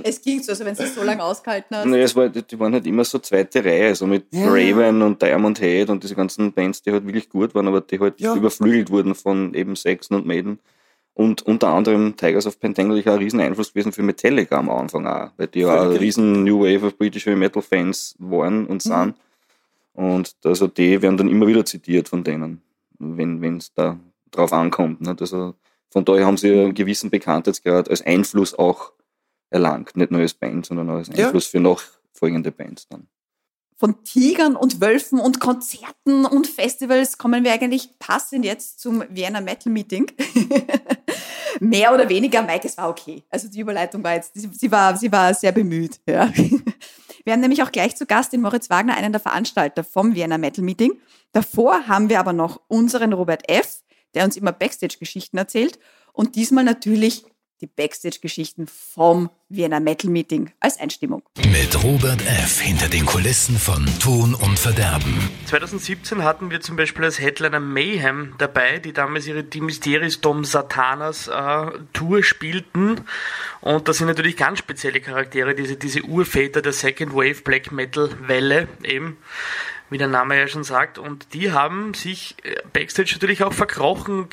es ging so, also wenn es so lange ausgehalten hat. Naja, es war, die waren halt immer so zweite Reihe, so mit ja. Raven und Diamond Head und diese ganzen Bands, die halt wirklich gut waren, aber die halt ja. überflügelt wurden von eben Saxon und Maiden. Und unter anderem Tigers of Pentangle auch ein riesen Einfluss gewesen für Metallica am Anfang auch, weil die ja auch ein riesen New Wave of British Heavy Metal Fans waren und mhm. sind. Mhm. Und also die werden dann immer wieder zitiert von denen, wenn es da drauf ankommt. Nicht? Also von daher haben sie einen gewissen Bekanntheitsgrad als Einfluss auch erlangt, nicht nur als Band, sondern auch als Einfluss ja. für noch folgende Bands dann von Tigern und Wölfen und Konzerten und Festivals kommen wir eigentlich passend jetzt zum Vienna Metal Meeting. Mehr oder weniger, Mike, es war okay. Also die Überleitung war jetzt, sie war, sie war sehr bemüht. Ja. Wir haben nämlich auch gleich zu Gast den Moritz Wagner, einen der Veranstalter vom Vienna Metal Meeting. Davor haben wir aber noch unseren Robert F., der uns immer Backstage-Geschichten erzählt und diesmal natürlich die Backstage-Geschichten vom Vienna Metal Meeting als Einstimmung. Mit Robert F. hinter den Kulissen von Ton und Verderben. 2017 hatten wir zum Beispiel als Headliner Mayhem dabei, die damals ihre Die Mysteries Dom Satanas äh, Tour spielten. Und das sind natürlich ganz spezielle Charaktere, diese, diese Urväter der Second Wave Black Metal Welle eben wie der Name ja schon sagt. Und die haben sich äh, Backstage natürlich auch verkrochen,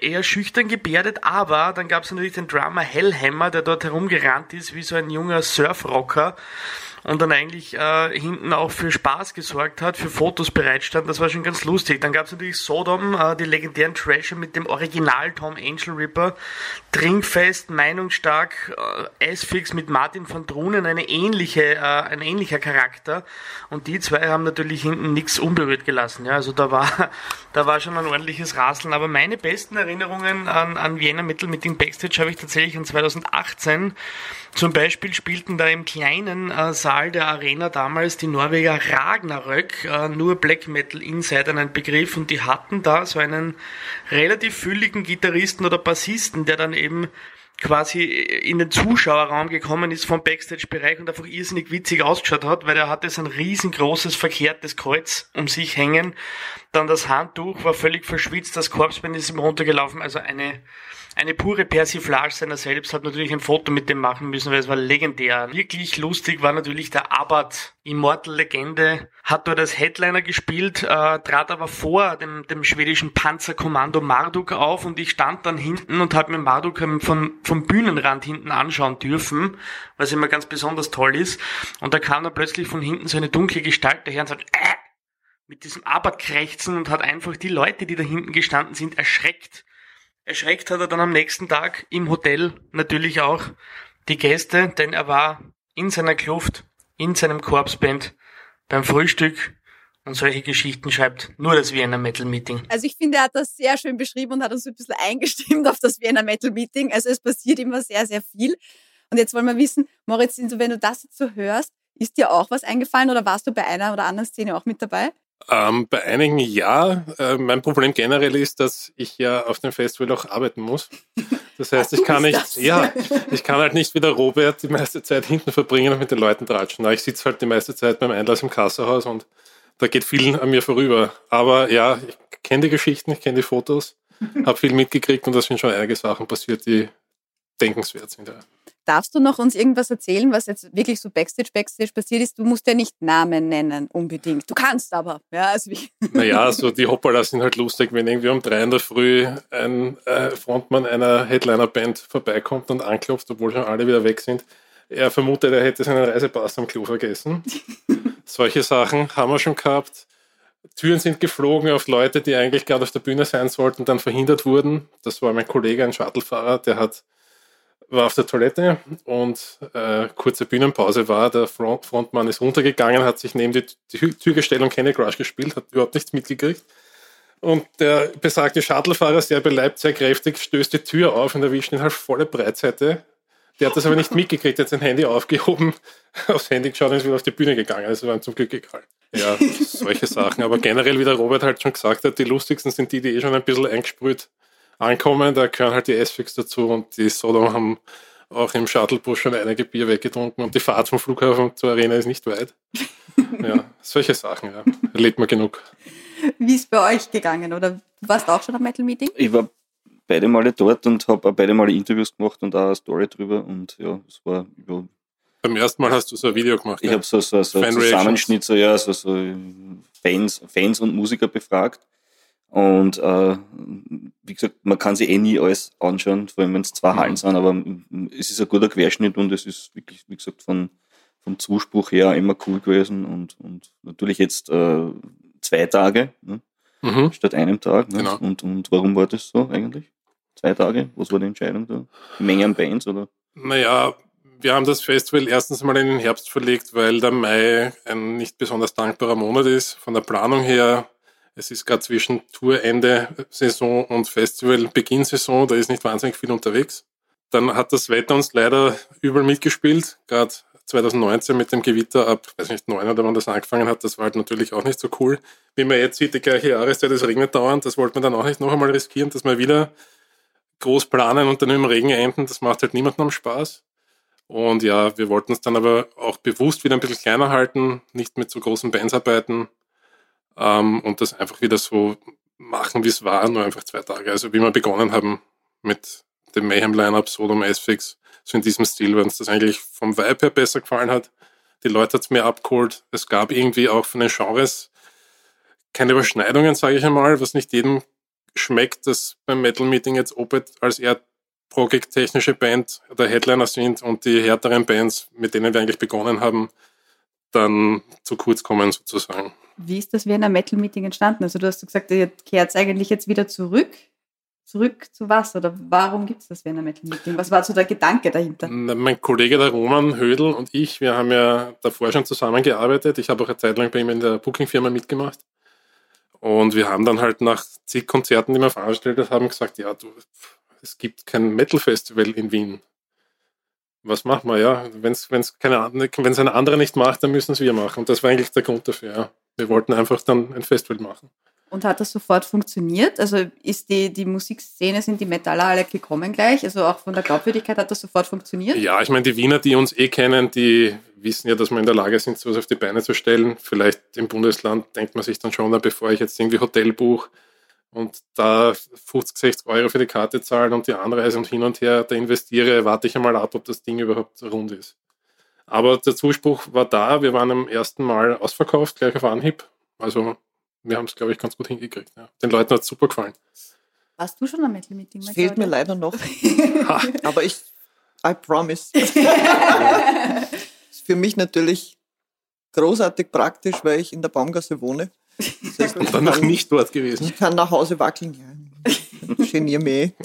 eher schüchtern gebärdet, aber dann gab es natürlich den Drummer Hellhammer, der dort herumgerannt ist wie so ein junger Surfrocker und dann eigentlich äh, hinten auch für Spaß gesorgt hat, für Fotos bereitstand. Das war schon ganz lustig. Dann gab es natürlich Sodom, äh, die legendären Trasher mit dem Original Tom Angel Ripper, Trinkfest, Meinungsstark, äh, S-Fix mit Martin von Drunen, eine ähnliche, äh, ein ähnlicher Charakter. Und die zwei haben natürlich hinten nichts unberührt gelassen. Ja, also da war, da war schon ein ordentliches Rasseln. Aber meine besten Erinnerungen an, an Vienna Metal mit dem Backstage habe ich tatsächlich in 2018. Zum Beispiel spielten da im kleinen äh, Saal der Arena damals die Norweger Ragnarök, äh, nur Black Metal Insidern ein Begriff, und die hatten da so einen relativ fülligen Gitarristen oder Bassisten, der dann eben quasi in den Zuschauerraum gekommen ist vom Backstage-Bereich und einfach irrsinnig witzig ausgeschaut hat, weil er hatte so ein riesengroßes verkehrtes Kreuz um sich hängen. Dann das Handtuch war völlig verschwitzt, das Korpsband ist ihm runtergelaufen, also eine eine pure Persiflage seiner selbst, hat natürlich ein Foto mit dem machen müssen, weil es war legendär. Wirklich lustig war natürlich der Abbott, Immortal Legende, hat dort als Headliner gespielt, äh, trat aber vor dem, dem schwedischen Panzerkommando Marduk auf und ich stand dann hinten und habe mir Marduk vom, vom Bühnenrand hinten anschauen dürfen, was immer ganz besonders toll ist. Und da kam dann plötzlich von hinten so eine dunkle Gestalt daher und sagt, äh, mit diesem Abbott krächzen und hat einfach die Leute, die da hinten gestanden sind, erschreckt. Erschreckt hat er dann am nächsten Tag im Hotel natürlich auch die Gäste, denn er war in seiner Kluft, in seinem Korpsband beim Frühstück und solche Geschichten schreibt nur das Vienna Metal Meeting. Also ich finde, er hat das sehr schön beschrieben und hat uns ein bisschen eingestimmt auf das Vienna Metal Meeting. Also es passiert immer sehr, sehr viel. Und jetzt wollen wir wissen, Moritz, wenn du das jetzt so hörst, ist dir auch was eingefallen oder warst du bei einer oder anderen Szene auch mit dabei? Ähm, bei einigen ja. Äh, mein Problem generell ist, dass ich ja auf dem Festival auch arbeiten muss. Das heißt, ich kann nicht, ja, ich kann halt nicht wie der Robert die meiste Zeit hinten verbringen und mit den Leuten tratschen. Ich sitze halt die meiste Zeit beim Einlass im Kassahaus und da geht viel an mir vorüber. Aber ja, ich kenne die Geschichten, ich kenne die Fotos, habe viel mitgekriegt und da sind schon einige Sachen passiert, die denkenswert sind. Ja. Darfst du noch uns irgendwas erzählen, was jetzt wirklich so Backstage, Backstage passiert ist? Du musst ja nicht Namen nennen, unbedingt. Du kannst aber. Ja, also wie. Naja, so die Hoppala sind halt lustig, wenn irgendwie um drei in der Früh ein äh, Frontmann einer Headliner-Band vorbeikommt und anklopft, obwohl schon alle wieder weg sind. Er vermutet, er hätte seinen Reisepass am Klo vergessen. Solche Sachen haben wir schon gehabt. Türen sind geflogen auf Leute, die eigentlich gerade auf der Bühne sein sollten, dann verhindert wurden. Das war mein Kollege, ein Shuttlefahrer, der hat war auf der Toilette und äh, kurze Bühnenpause war, der Front Frontmann ist runtergegangen, hat sich neben die, die Tür gestellt und Candy Crush gespielt, hat überhaupt nichts mitgekriegt. Und der besagte Shuttlefahrer, sehr beleibt, sehr kräftig, stößt die Tür auf und erwischt ihn halt volle Breitseite. Der hat das aber nicht mitgekriegt, hat sein Handy aufgehoben, aufs Handy geschaut und ist wieder auf die Bühne gegangen. Also waren zum Glück egal. Ja, solche Sachen. Aber generell, wie der Robert halt schon gesagt hat, die lustigsten sind die, die eh schon ein bisschen eingesprüht ankommen. Da gehören halt die S-Fix dazu und die Sodom haben auch im Shuttlebus schon einige Bier weggetrunken und die Fahrt vom Flughafen zur Arena ist nicht weit. ja, solche Sachen, ja. Erlebt man genug. Wie ist bei euch gegangen? Oder du warst auch schon am Metal Meeting? Ich war beide Male dort und habe beide Male Interviews gemacht und auch eine Story drüber und ja, es war über beim ersten Mal hast du so ein Video gemacht. Ich ja? habe so, so, so Zusammenschnitt, so, ja, so, so Fans, Fans und Musiker befragt. Und äh, wie gesagt, man kann sich eh nie alles anschauen, vor allem wenn es zwei Hallen mhm. sind, aber es ist ein guter Querschnitt und es ist wirklich, wie gesagt, von, vom Zuspruch her immer cool gewesen und, und natürlich jetzt äh, zwei Tage ne? mhm. statt einem Tag. Ne? Genau. Und, und warum war das so eigentlich? Zwei Tage? Was war die Entscheidung da? Menge an Bands oder? Naja, wir haben das Festival erstens mal in den Herbst verlegt, weil der Mai ein nicht besonders dankbarer Monat ist. Von der Planung her es ist gerade zwischen Tourende Saison und Festival Beginnsaison, da ist nicht wahnsinnig viel unterwegs. Dann hat das Wetter uns leider übel mitgespielt, gerade 2019 mit dem Gewitter ab, weiß nicht, neun oder wann das angefangen hat, das war halt natürlich auch nicht so cool. Wie man jetzt sieht, die gleiche Jahreszeit, es regnet dauernd, das wollte man dann auch nicht noch einmal riskieren, dass wir wieder groß planen und dann im Regen enden, das macht halt niemandem Spaß. Und ja, wir wollten uns dann aber auch bewusst wieder ein bisschen kleiner halten, nicht mit so großen Bands arbeiten, ähm, und das einfach wieder so machen, wie es war, nur einfach zwei Tage. Also wie wir begonnen haben mit dem Mayhem-Line-Up, Sodom, S-Fix, so in diesem Stil, wenn uns das eigentlich vom Vibe her besser gefallen hat. Die Leute hat es mir abgeholt. Es gab irgendwie auch von den Genres keine Überschneidungen, sage ich einmal, was nicht jedem schmeckt, dass beim Metal Meeting jetzt Opeth als eher progig technische Band der Headliner sind und die härteren Bands, mit denen wir eigentlich begonnen haben, dann zu kurz kommen sozusagen. Wie ist das Wiener Metal Meeting entstanden? Also du hast gesagt, ihr kehrt eigentlich jetzt wieder zurück. Zurück zu was? Oder warum gibt es das Wiener Metal Meeting? Was war so der Gedanke dahinter? Mein Kollege der Roman Hödel und ich, wir haben ja davor schon zusammengearbeitet. Ich habe auch eine Zeit lang bei ihm in der Booking-Firma mitgemacht. Und wir haben dann halt nach zig Konzerten, die wir veranstaltet haben, gesagt, ja, du, es gibt kein Metal-Festival in Wien was machen wir, ja? Wenn es wenn's wenn's eine andere nicht macht, dann müssen es wir machen. Und das war eigentlich der Grund dafür, ja. Wir wollten einfach dann ein Festival machen. Und hat das sofort funktioniert? Also ist die, die Musikszene, sind die Metaller alle gekommen gleich? Also auch von der Glaubwürdigkeit hat das sofort funktioniert? Ja, ich meine, die Wiener, die uns eh kennen, die wissen ja, dass wir in der Lage sind, sowas auf die Beine zu stellen. Vielleicht im Bundesland denkt man sich dann schon, bevor ich jetzt irgendwie Hotel buche, und da 50, 60 Euro für die Karte zahlen und die Anreise und hin und her da investiere, warte ich einmal ab, ob das Ding überhaupt rund ist. Aber der Zuspruch war da. Wir waren am ersten Mal ausverkauft, gleich auf Anhieb. Also wir haben es, glaube ich, ganz gut hingekriegt. Ja. Den Leuten hat es super gefallen. Warst du schon am Metal Meeting? Fehlt mir leider noch. Aber ich, I promise. ist für mich natürlich großartig praktisch, weil ich in der Baumgasse wohne. Das heißt, dann noch nicht dort gewesen. Ich kann nach Hause wackeln. Ja. Genier mich.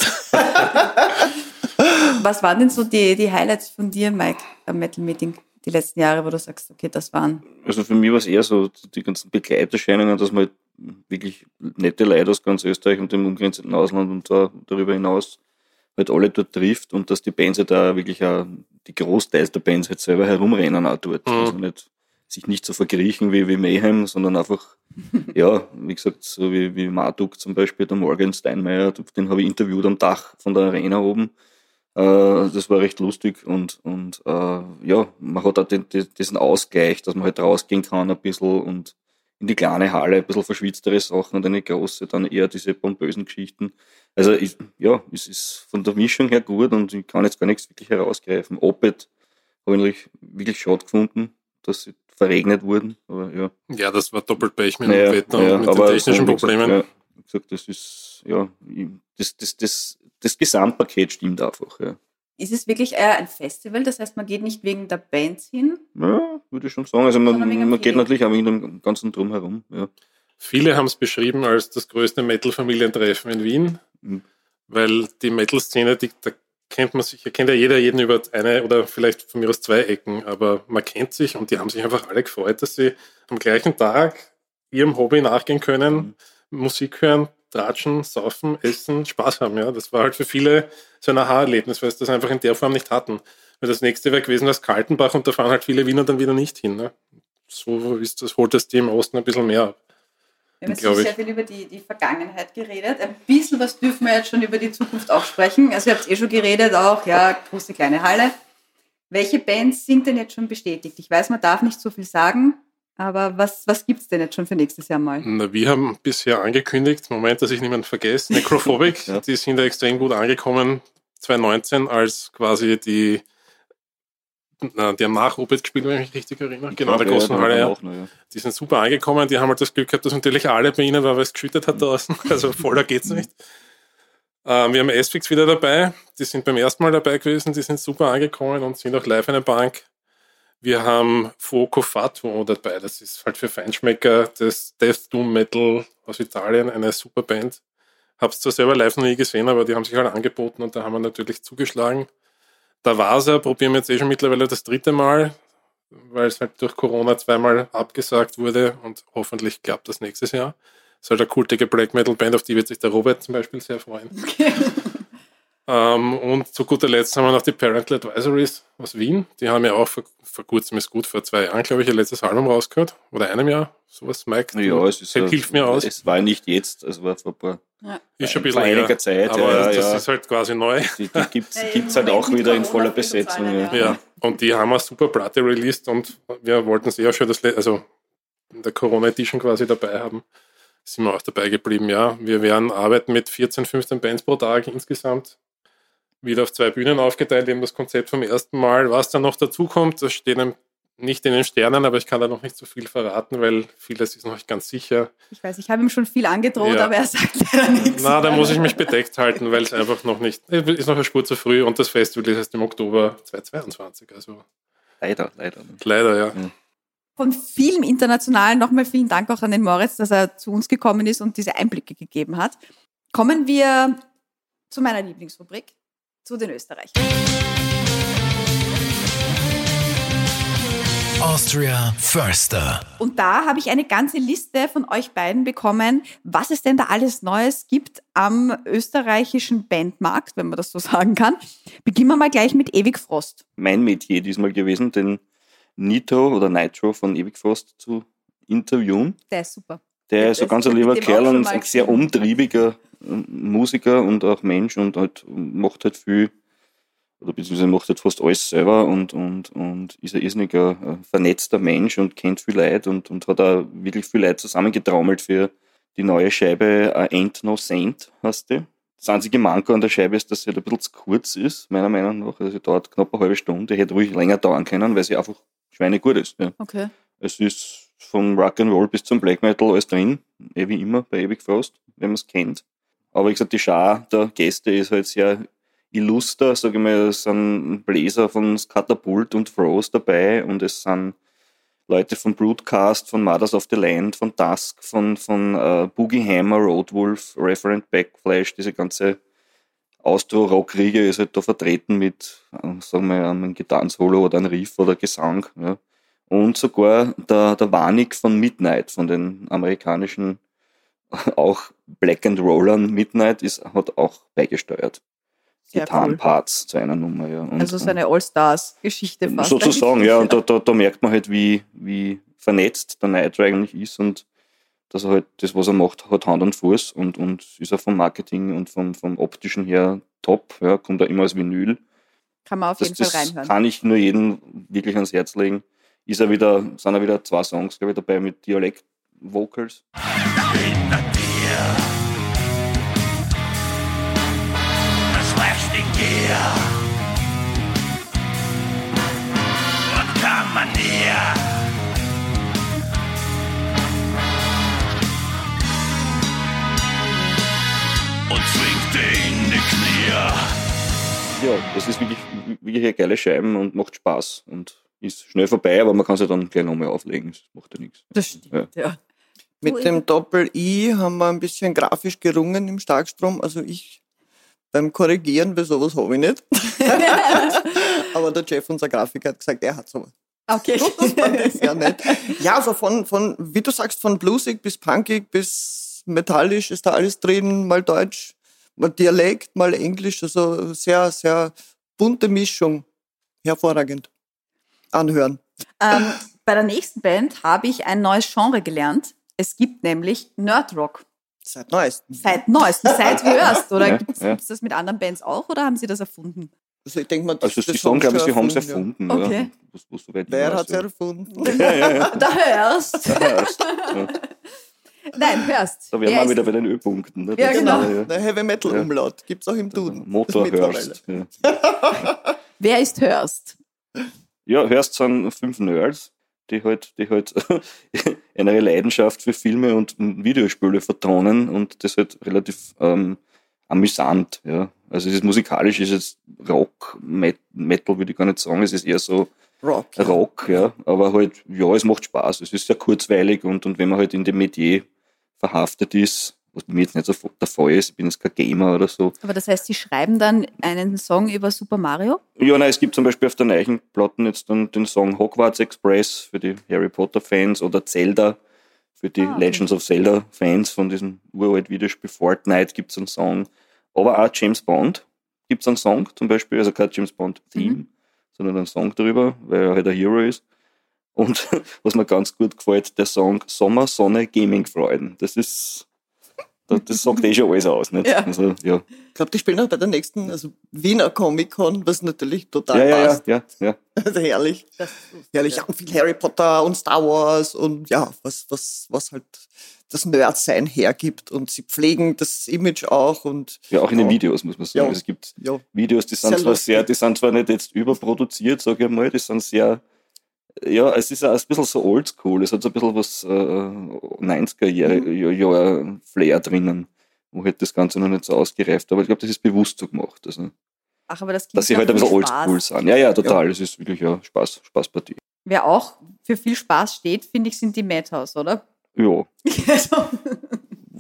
Was waren denn so die, die Highlights von dir, Mike, am Metal Meeting? Die letzten Jahre, wo du sagst, okay, das waren. Also für mich war es eher so die ganzen Begleiterscheinungen, dass man halt wirklich nette Leute aus ganz Österreich und dem umgrenzenden Ausland und da, darüber hinaus halt alle dort trifft und dass die Bands halt da wirklich auch, die Großteils der Bands halt selber herumrennen auch dort. Mhm. Also nicht sich nicht zu verkriechen wie, wie Mayhem, sondern einfach, ja, wie gesagt, so wie, wie Marduk zum Beispiel, der Morgan Steinmeier, den habe ich interviewt am Dach von der Arena oben. Äh, das war recht lustig und, und äh, ja, man hat auch den, den, diesen Ausgleich, dass man halt rausgehen kann ein bisschen und in die kleine Halle, ein bisschen verschwitztere Sachen und eine große, dann eher diese pompösen Geschichten. Also ich, ja, es ist von der Mischung her gut und ich kann jetzt gar nichts wirklich herausgreifen. Opet habe ich wirklich schade gefunden, dass sie verregnet wurden. Aber ja. ja, das war doppelt Pech mit naja, dem Wetter ja, und mit den technischen Problemen. Gesagt, ja, gesagt, das ist, ja, das, das, das, das Gesamtpaket stimmt einfach. Ja. Ist es wirklich eher ein Festival? Das heißt, man geht nicht wegen der Bands hin? Ja, würde ich schon sagen. Also man, man geht natürlich auch wegen dem ganzen Drumherum. Ja. Viele haben es beschrieben als das größte Metal-Familientreffen in Wien, mhm. weil die Metal-Szene, da kennt man sich, kennt ja jeder jeden über eine oder vielleicht von mir aus zwei Ecken, aber man kennt sich und die haben sich einfach alle gefreut, dass sie am gleichen Tag ihrem Hobby nachgehen können, mhm. Musik hören, tratschen, saufen, essen, Spaß haben. Ja, das war halt für viele so ein Aha-Erlebnis, weil sie das einfach in der Form nicht hatten. Weil das nächste wäre gewesen das Kaltenbach und da fahren halt viele Wiener dann wieder nicht hin. Ne? So ist das, holt das die im Osten ein bisschen mehr ab. Wir haben jetzt sehr viel über die, die Vergangenheit geredet. Ein bisschen was dürfen wir jetzt schon über die Zukunft auch sprechen. Also ihr habt eh schon geredet, auch, ja, große, kleine Halle. Welche Bands sind denn jetzt schon bestätigt? Ich weiß, man darf nicht so viel sagen, aber was, was gibt es denn jetzt schon für nächstes Jahr mal? Na, wir haben bisher angekündigt, Moment, dass ich niemanden vergesse, Necrophobic, ja. die sind da extrem gut angekommen 2019 als quasi die na, die haben nach Opet gespielt, wenn ich mich richtig erinnere. Genau, der großen ja, Halle. Ja. Noch, ja. Die sind super angekommen. Die haben halt das Glück gehabt, dass natürlich alle bei ihnen war, weil es geschüttet hat draußen. Also voller geht's nicht. Ähm, wir haben S-Fix wieder dabei. Die sind beim ersten Mal dabei gewesen. Die sind super angekommen und sind auch live in der Bank. Wir haben Foco Fatuo dabei. Das ist halt für Feinschmecker des Death Doom Metal aus Italien. Eine super Band. Hab's zwar selber live noch nie gesehen, aber die haben sich halt angeboten und da haben wir natürlich zugeschlagen. Da war es ja, probieren wir jetzt eh schon mittlerweile das dritte Mal, weil es halt durch Corona zweimal abgesagt wurde und hoffentlich klappt das nächstes Jahr. Das ist halt eine kultige Black Metal Band, auf die wird sich der Robert zum Beispiel sehr freuen. Ähm, und zu guter Letzt haben wir noch die Parental Advisories aus Wien. Die haben ja auch vor, vor kurzem, ist gut, vor zwei Jahren, glaube ich, ihr letztes Album rausgehört. Oder einem Jahr, sowas, Mike. Ja, es ist hilft mir aus. Es war nicht jetzt, es war vor ein paar ja. Ist schon ein bisschen einiger Zeit. Aber ja, das ja. ist halt quasi neu. Die, die gibt es halt auch wieder in voller Besetzung. Ja. ja, und die haben eine super Platte released und wir wollten es eher schon das, also in der Corona Edition quasi dabei haben. Sind wir auch dabei geblieben, ja. Wir werden arbeiten mit 14, 15 Bands pro Tag insgesamt wieder auf zwei Bühnen aufgeteilt, eben das Konzept vom ersten Mal. Was dann noch dazu kommt, das steht nicht in den Sternen, aber ich kann da noch nicht so viel verraten, weil vieles ist noch nicht ganz sicher. Ich weiß, ich habe ihm schon viel angedroht, ja. aber er sagt leider nichts. Na, da muss ich mich bedeckt halten, weil es einfach noch nicht, ist noch eine Spur zu früh und das Festival ist erst im Oktober 2022. Also leider, leider. Leider, ja. Mhm. Von vielem Internationalen nochmal vielen Dank auch an den Moritz, dass er zu uns gekommen ist und diese Einblicke gegeben hat. Kommen wir zu meiner Lieblingsrubrik, zu den Österreichern. Austria Förster. Und da habe ich eine ganze Liste von euch beiden bekommen, was es denn da alles Neues gibt am österreichischen Bandmarkt, wenn man das so sagen kann. Beginnen wir mal gleich mit Ewig Frost. Mein Metier diesmal gewesen, den Nito oder Nitro von Ewig Frost zu interviewen. Der ist super. Der ist ein ganz lieber Kerl und ein sehr umtriebiger Musiker und auch Mensch und halt macht halt viel, oder beziehungsweise macht halt fast alles selber und, und, und ist ein irrsinniger äh, vernetzter Mensch und kennt viel Leute und, und hat auch wirklich viel Leute zusammengetraumelt für die neue Scheibe uh, Ain't No Saint, heißt die. Das einzige Manko an der Scheibe ist, dass sie halt ein bisschen zu kurz ist, meiner Meinung nach. Also sie dauert knapp eine halbe Stunde, hätte ruhig länger dauern können, weil sie einfach schweinegut ist. Ja. Okay. Es ist vom Rock'n'Roll bis zum Black Metal alles drin, eh wie immer bei Ewig Frost, wenn man es kennt. Aber wie gesagt, die Schar der Gäste ist halt sehr illuster, sage ich mal, es sind Bläser von Katapult und Frost dabei und es sind Leute von Broadcast, von Mothers of the Land, von Dusk, von, von uh, Boogie Hammer, Roadwolf, Referent Backflash, diese ganze Austro-Rock-Riege ist halt da vertreten mit, äh, sagen wir, einem Gitarrensolo oder einem Riff oder Gesang. Ja. Und sogar der, der Warnig von Midnight, von den amerikanischen auch Black and Rollern Midnight ist, hat auch beigesteuert. Gitarrenparts cool. zu einer Nummer, ja. Und, also so eine All-Stars-Geschichte fast. Sozusagen, ja. Und da, da, da, merkt man halt, wie, wie vernetzt der Night eigentlich ist und dass er halt das, was er macht, hat Hand und Fuß und, und ist auch vom Marketing und vom, vom optischen her top. Ja, kommt er immer als Vinyl. Kann man auf das, jeden Fall reinhören. Das kann ich nur jedem wirklich ans Herz legen. Ist er wieder, sind er wieder zwei Songs, glaube ich, dabei mit Dialekt Vocals. Hinter dir. Das schläfst in dir. Und kann man näher. Und zwingt in die Knie. Ja, das ist wirklich, wirklich eine geile Scheibe und macht Spaß und ist schnell vorbei, aber man kann sie dann gleich nochmal auflegen. Das macht ja nichts. Das stimmt, ja. ja. Mit dem Doppel-I haben wir ein bisschen grafisch gerungen im Starkstrom. Also ich beim Korrigieren, bei sowas habe ich nicht. aber der Jeff, unser Grafiker, hat gesagt, er hat sowas. Okay. Das fand ich sehr nett. Ja, also von, von, wie du sagst, von bluesig bis punkig bis metallisch ist da alles drin, mal Deutsch, mal Dialekt, mal Englisch, also sehr, sehr bunte Mischung. Hervorragend. Anhören. Ähm, bei der nächsten Band habe ich ein neues Genre gelernt. Es gibt nämlich Nerdrock. Seit neuestem. Seit neuestem, seit hörst. Oder ja, gibt es ja. das mit anderen Bands auch oder haben sie das erfunden? Also ich denke mal, das, also die sagen, glaube ich, sie haben es erfunden. Okay. Was, was so weit Wer hat es erfunden? Ja, ja, ja. da hörst. Da hörst. Nein, hörst. Da wären wir wieder bei den Ö-Punkten. Ne? Ja, genau. Ja, Der Heavy Metal Umlaut gibt es auch im Duden. Motor hörst. Wer ist hörst? Ja, hörst sind fünf Nerds, die halt, die halt eine Leidenschaft für Filme und Videospiele vertonen und das halt relativ ähm, amüsant. Ja. Also es ist musikalisch, ist jetzt Rock, Metal würde ich gar nicht sagen, es ist eher so Rock, ja. Rock, ja. Aber halt, ja, es macht Spaß. Es ist sehr kurzweilig und, und wenn man halt in dem Metier verhaftet ist, was bei mir jetzt nicht so der Fall ist, ich bin jetzt kein Gamer oder so. Aber das heißt, Sie schreiben dann einen Song über Super Mario? Ja, nein, es gibt zum Beispiel auf der neuen Platten jetzt dann den Song Hogwarts Express für die Harry Potter Fans oder Zelda für die ah, okay. Legends of Zelda Fans von diesem uralt Videospiel Fortnite gibt es einen Song. Aber auch James Bond gibt es einen Song zum Beispiel, also kein James Bond Theme, mhm. sondern einen Song darüber, weil er halt ein Hero ist. Und was mir ganz gut gefällt, der Song Sommer, Sonne, Gaming Freuden. Das ist das sagt eh schon alles aus. Nicht? Ja. Also, ja. Ich glaube, die spielen auch bei der nächsten also Wiener Comic-Con, was natürlich total ja, passt. Ja, ja, ja. Also herrlich. herrlich. Ja. viel Harry Potter und Star Wars und ja, was, was, was halt das Nerdsein hergibt. Und sie pflegen das Image auch. Und, ja, auch in den Videos, muss man sagen. Es gibt Videos, die sind sehr zwar sehr, die sind zwar nicht jetzt überproduziert, sage ich mal, die sind sehr ja, es ist ein bisschen so oldschool. Es hat so ein bisschen was äh, 90er-Jahre-Flair drinnen, wo halt das Ganze noch nicht so ausgereift Aber ich glaube, das ist bewusst so gemacht. Also, Ach, aber das dass sie halt ein bisschen oldschool sind. Ja, ja, total. Es ist wirklich ja Spaß, Spaßpartie. Wer auch für viel Spaß steht, finde ich, sind die Madhouse, oder? Ja.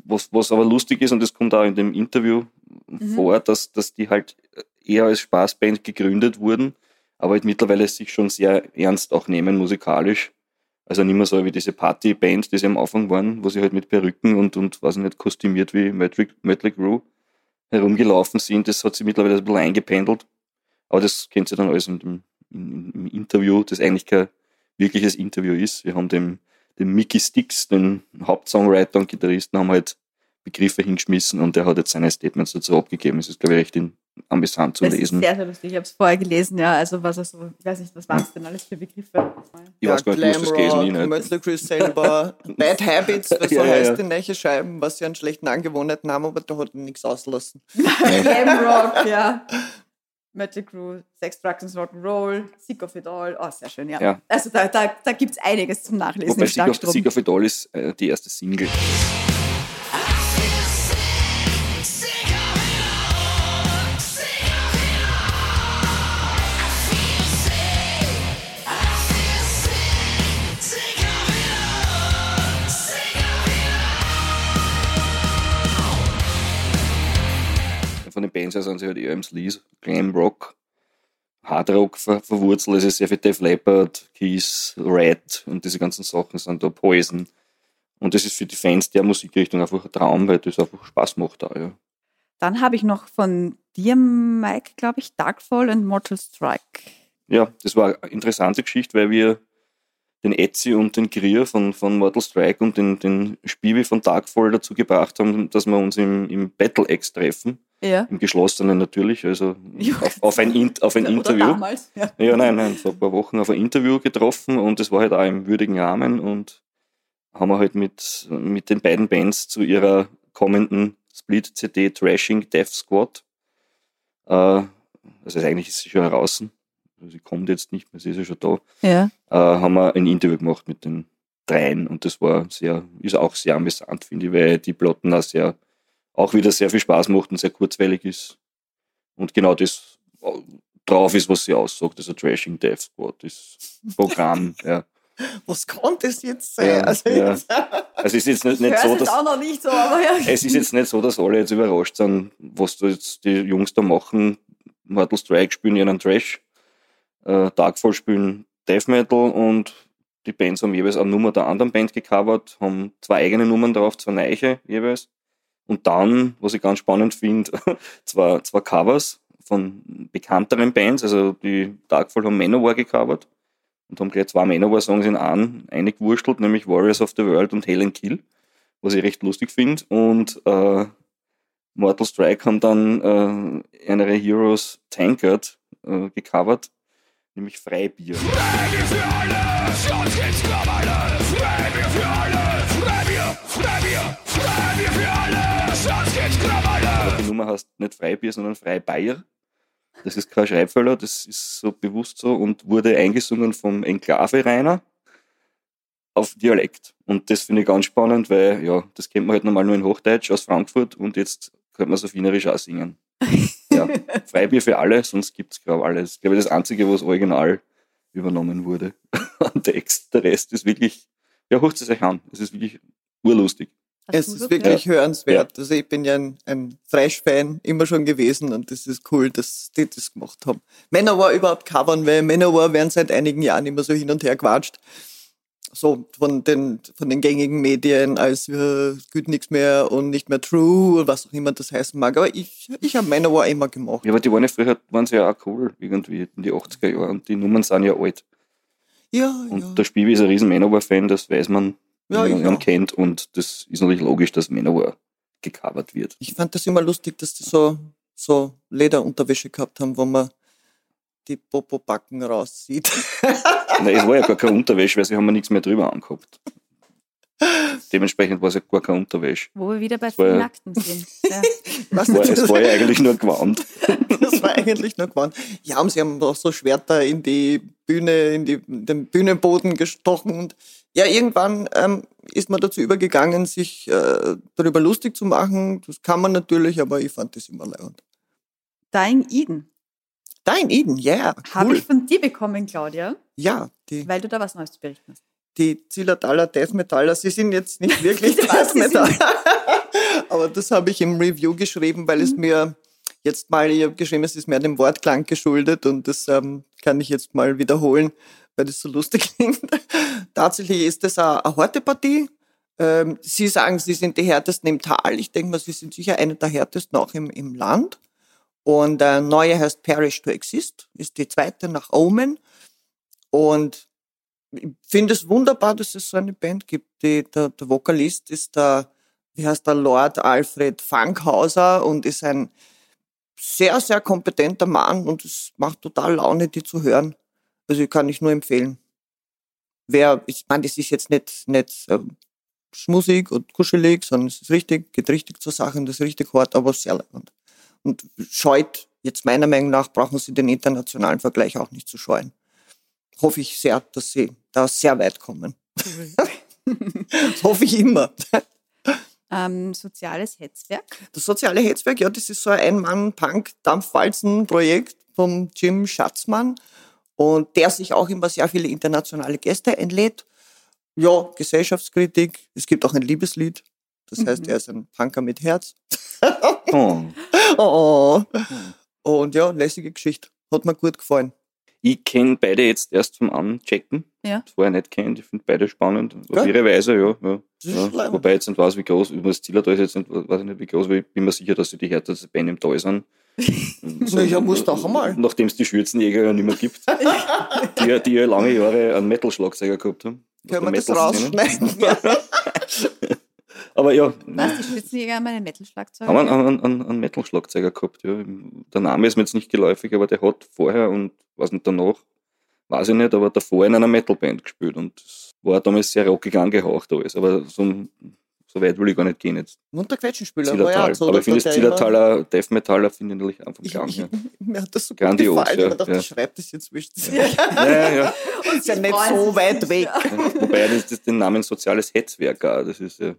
was, was aber lustig ist, und das kommt auch in dem Interview mhm. vor, dass, dass die halt eher als Spaßband gegründet wurden aber halt mittlerweile sich schon sehr ernst auch nehmen musikalisch. Also nicht mehr so wie diese Partyband, die sie am Anfang waren, wo sie halt mit Perücken und, und weiß nicht, kostümiert wie Metric Crew herumgelaufen sind. Das hat sie mittlerweile ein bisschen eingependelt. Aber das kennt sie dann alles dem, in, im Interview, das eigentlich kein wirkliches Interview ist. Wir haben dem, dem Mickey Sticks, den Hauptsongwriter und Gitarristen, haben halt Begriffe hingeschmissen und der hat jetzt seine Statements dazu abgegeben. Es ist, glaube ich, recht in, amüsant zu das lesen. Ist sehr, sehr lustig. Ich habe es vorher gelesen, ja. Also was er so, ich weiß nicht, was waren es denn alles für Begriffe? Ich weiß gar nicht, du musst das gelesen, ich nicht. Mötley Chris selber, Bad Habits, was so ja, heißt ja. in neue Scheiben, was sie an schlechten Angewohnheiten haben, aber da hat er nichts auslassen. Glamrock, ja. Mötley Crew, Sex, Drugs and Rock'n'Roll, Sick of It All. Oh, sehr schön, ja. ja. Also da, da, da gibt es einiges zum Nachlesen. Wobei Sick of, Sick of It All ist äh, die erste Single. Her sind sie halt eher im Sleaze, Glam Rock, Hard Rock ver verwurzelt. Es ist sehr viel Def Leppard, Keys, Red und diese ganzen Sachen sind da Poison. Und das ist für die Fans der Musikrichtung einfach ein Traum, weil das einfach Spaß macht da, ja. Dann habe ich noch von dir, Mike, glaube ich, Darkfall und Mortal Strike. Ja, das war eine interessante Geschichte, weil wir den Etsy und den Grier von, von Mortal Strike und den, den Spivi von Darkfall dazu gebracht haben, dass wir uns im, im Battle X treffen. Ja. Im Geschlossenen natürlich, also auf, auf ein, auf ein Interview. Damals, ja. ja, nein, nein, vor ein paar Wochen auf ein Interview getroffen und es war halt auch im würdigen Rahmen und haben wir halt mit, mit den beiden Bands zu ihrer kommenden Split-CD Trashing Death Squad. Äh, also eigentlich ist sie schon. Also sie kommt jetzt nicht mehr, sie ist ja schon da. Ja. Äh, haben wir ein Interview gemacht mit den dreien und das war sehr, ist auch sehr amüsant, finde ich, weil die Plotten auch sehr, auch wieder sehr viel Spaß macht und sehr kurzweilig ist. Und genau das drauf ist, was sie aussagt. Also Trashing Death Squad, das Programm. ja. Was kann das jetzt sein? Ja, also, ja. Jetzt, also es ist jetzt nicht, nicht so, dass, auch nicht so, ja. es ist jetzt nicht so, dass alle jetzt überrascht sind, was da jetzt die Jungs da machen. Mortal Strike spielen ihren Trash, äh, Darkfall spielen Death Metal und die Bands haben jeweils eine Nummer der anderen Band gecovert, haben zwei eigene Nummern drauf, zwei neue jeweils. Und dann, was ich ganz spannend finde, zwei, zwei Covers von bekannteren Bands, also die Darkfall haben Manowar gecovert und haben gleich zwei Manowar-Songs in einen eingewurstelt, nämlich Warriors of the World und Hell and Kill, was ich recht lustig finde. Und äh, Mortal Strike haben dann äh, eine Heroes Tankard äh, gecovert, nämlich Freibier. Freibier für alle, sonst geht's Nummer heißt nicht Freibier, sondern Freibayer. Das ist kein Schreibfehler, das ist so bewusst so und wurde eingesungen vom Enklave Rainer auf Dialekt. Und das finde ich ganz spannend, weil ja, das kennt man halt normal nur in Hochdeutsch aus Frankfurt und jetzt könnte man es auf Wienerisch auch singen. ja, Freibier für alle, sonst gibt es, glaube ich, alles. Ich glaube, das Einzige, was original übernommen wurde an Text. Der Rest ist wirklich, ja, hocht es euch an. Es ist wirklich urlustig. Es ist wirklich ja. hörenswert. Ja. Also ich bin ja ein, ein Thrash-Fan immer schon gewesen und das ist cool, dass die das gemacht haben. Manowar überhaupt covern, weil Manowar werden seit einigen Jahren immer so hin und her quatscht. So von den, von den gängigen Medien als äh, gut nichts mehr und nicht mehr true und was auch immer das heißen mag. Aber ich, ich habe Manowar immer gemacht. Ja, aber die waren ja früher waren sie ja auch cool irgendwie in die 80er Jahre und die Nummern sind ja alt. Ja, und ja. der Spiel ist ein riesen Manowar-Fan, das weiß man ja, man ja. kennt und das ist natürlich logisch, dass Manowar gecovert wird. Ich fand das immer lustig, dass die so, so Lederunterwäsche gehabt haben, wo man die Popo-Backen raussieht. Nein, es war ja gar keine Unterwäsche, weil sie haben mir nichts mehr drüber angehabt. Dementsprechend war es ja gar keine Unterwäsche. Wo wir wieder bei vielen Nackten sind. Ja. Was Es war, das, es war ja eigentlich nur Gewand. das war eigentlich nur gewonnen. Ja, und sie haben auch so Schwerter in die Bühne, in, die, in den Bühnenboden gestochen. Und ja, irgendwann ähm, ist man dazu übergegangen, sich äh, darüber lustig zu machen. Das kann man natürlich, aber ich fand das immer leid. Dying Eden Dein Eden, ja, yeah, habe cool. ich von dir bekommen, Claudia, Ja, die, weil du da was Neues zu berichten hast. Die Zillertaler Death Metaller, sie sind jetzt nicht wirklich Death Metaller. Aber das habe ich im Review geschrieben, weil es Mhm. mir jetzt mal, ich habe geschrieben, es ist mehr dem Wortklang geschuldet und das ähm, kann ich jetzt mal wiederholen, weil das so lustig klingt. Tatsächlich ist das eine, eine harte Partie. Ähm, sie sagen, sie sind die härtesten im Tal. Ich denke mal, sie sind sicher eine der härtesten auch im, im Land. Und äh, neue heißt Perish to Exist, ist die zweite nach Omen. Und ich finde es wunderbar, dass es so eine Band gibt. Die, der, der Vokalist ist der, wie heißt der, Lord Alfred Fankhauser und ist ein sehr, sehr kompetenter Mann und es macht total Laune, die zu hören. Also ich kann ich nur empfehlen. Wer, ich meine, das ist jetzt nicht, nicht ähm, schmusig und kuschelig, sondern es ist richtig, geht richtig zur Sache und ist richtig hart, aber sehr leibend. Und scheut, jetzt meiner Meinung nach, brauchen sie den internationalen Vergleich auch nicht zu scheuen hoffe ich sehr, dass sie da sehr weit kommen. das hoffe ich immer. Ähm, soziales Hetzwerk. Das soziale Hetzwerk, ja, das ist so ein Ein-Mann-Punk-Dampfwalzen-Projekt vom Jim Schatzmann und der sich auch immer sehr viele internationale Gäste einlädt. Ja, Gesellschaftskritik. Es gibt auch ein Liebeslied. Das heißt, Mhm. er ist ein Punker mit Herz. Oh. Oh. Und ja, lässige Geschichte. Hat mir gut gefallen. Ich kenne beide jetzt erst vom Anchecken. Ja. Das vorher nicht kennt. Ich finde beide spannend. Auf ihre Weise, ja. ja. Ja. Wobei ich jetzt nicht weiß, wie groß, über das Ziel da ist jetzt nicht, weiß ich nicht, wie groß, aber ich bin mir sicher, dass sie die härteste Band im Tal sind. Na, ja, muss doch einmal. Nachdem es die Schürzenjäger ja nicht mehr gibt. die, ja- die ja lange Jahre einen Metal-Schlagzeuger gehabt haben. Können wir das rausschneiden? Aber ja, Was, die Schützenjäger haben einen Metal-Schlagzeug? haben einen, einen, einen, Metal-Schlagzeuger gehabt. Ja. Der Name ist mir jetzt nicht geläufig, aber der hat vorher und was nicht danach, weiß ich nicht, aber davor in einer Metal-Band gespielt und das war damals sehr rockig angehaucht alles, aber so, so weit will ich gar nicht gehen jetzt. Munterquetschenspieler war ja so. Aber ich finde das Zillertaler Death Metaller finde ich natürlich einfach Klang her. Mir hat das so Grandios, gut gefallen, ja, ich dachte, ja. ich schreibe das jetzt zwischen ja. ja, ja, ja. Und ist ja nicht so weit weg. Ja. Wobei das, das den Namen soziales Hetzwerk auch, das ist ja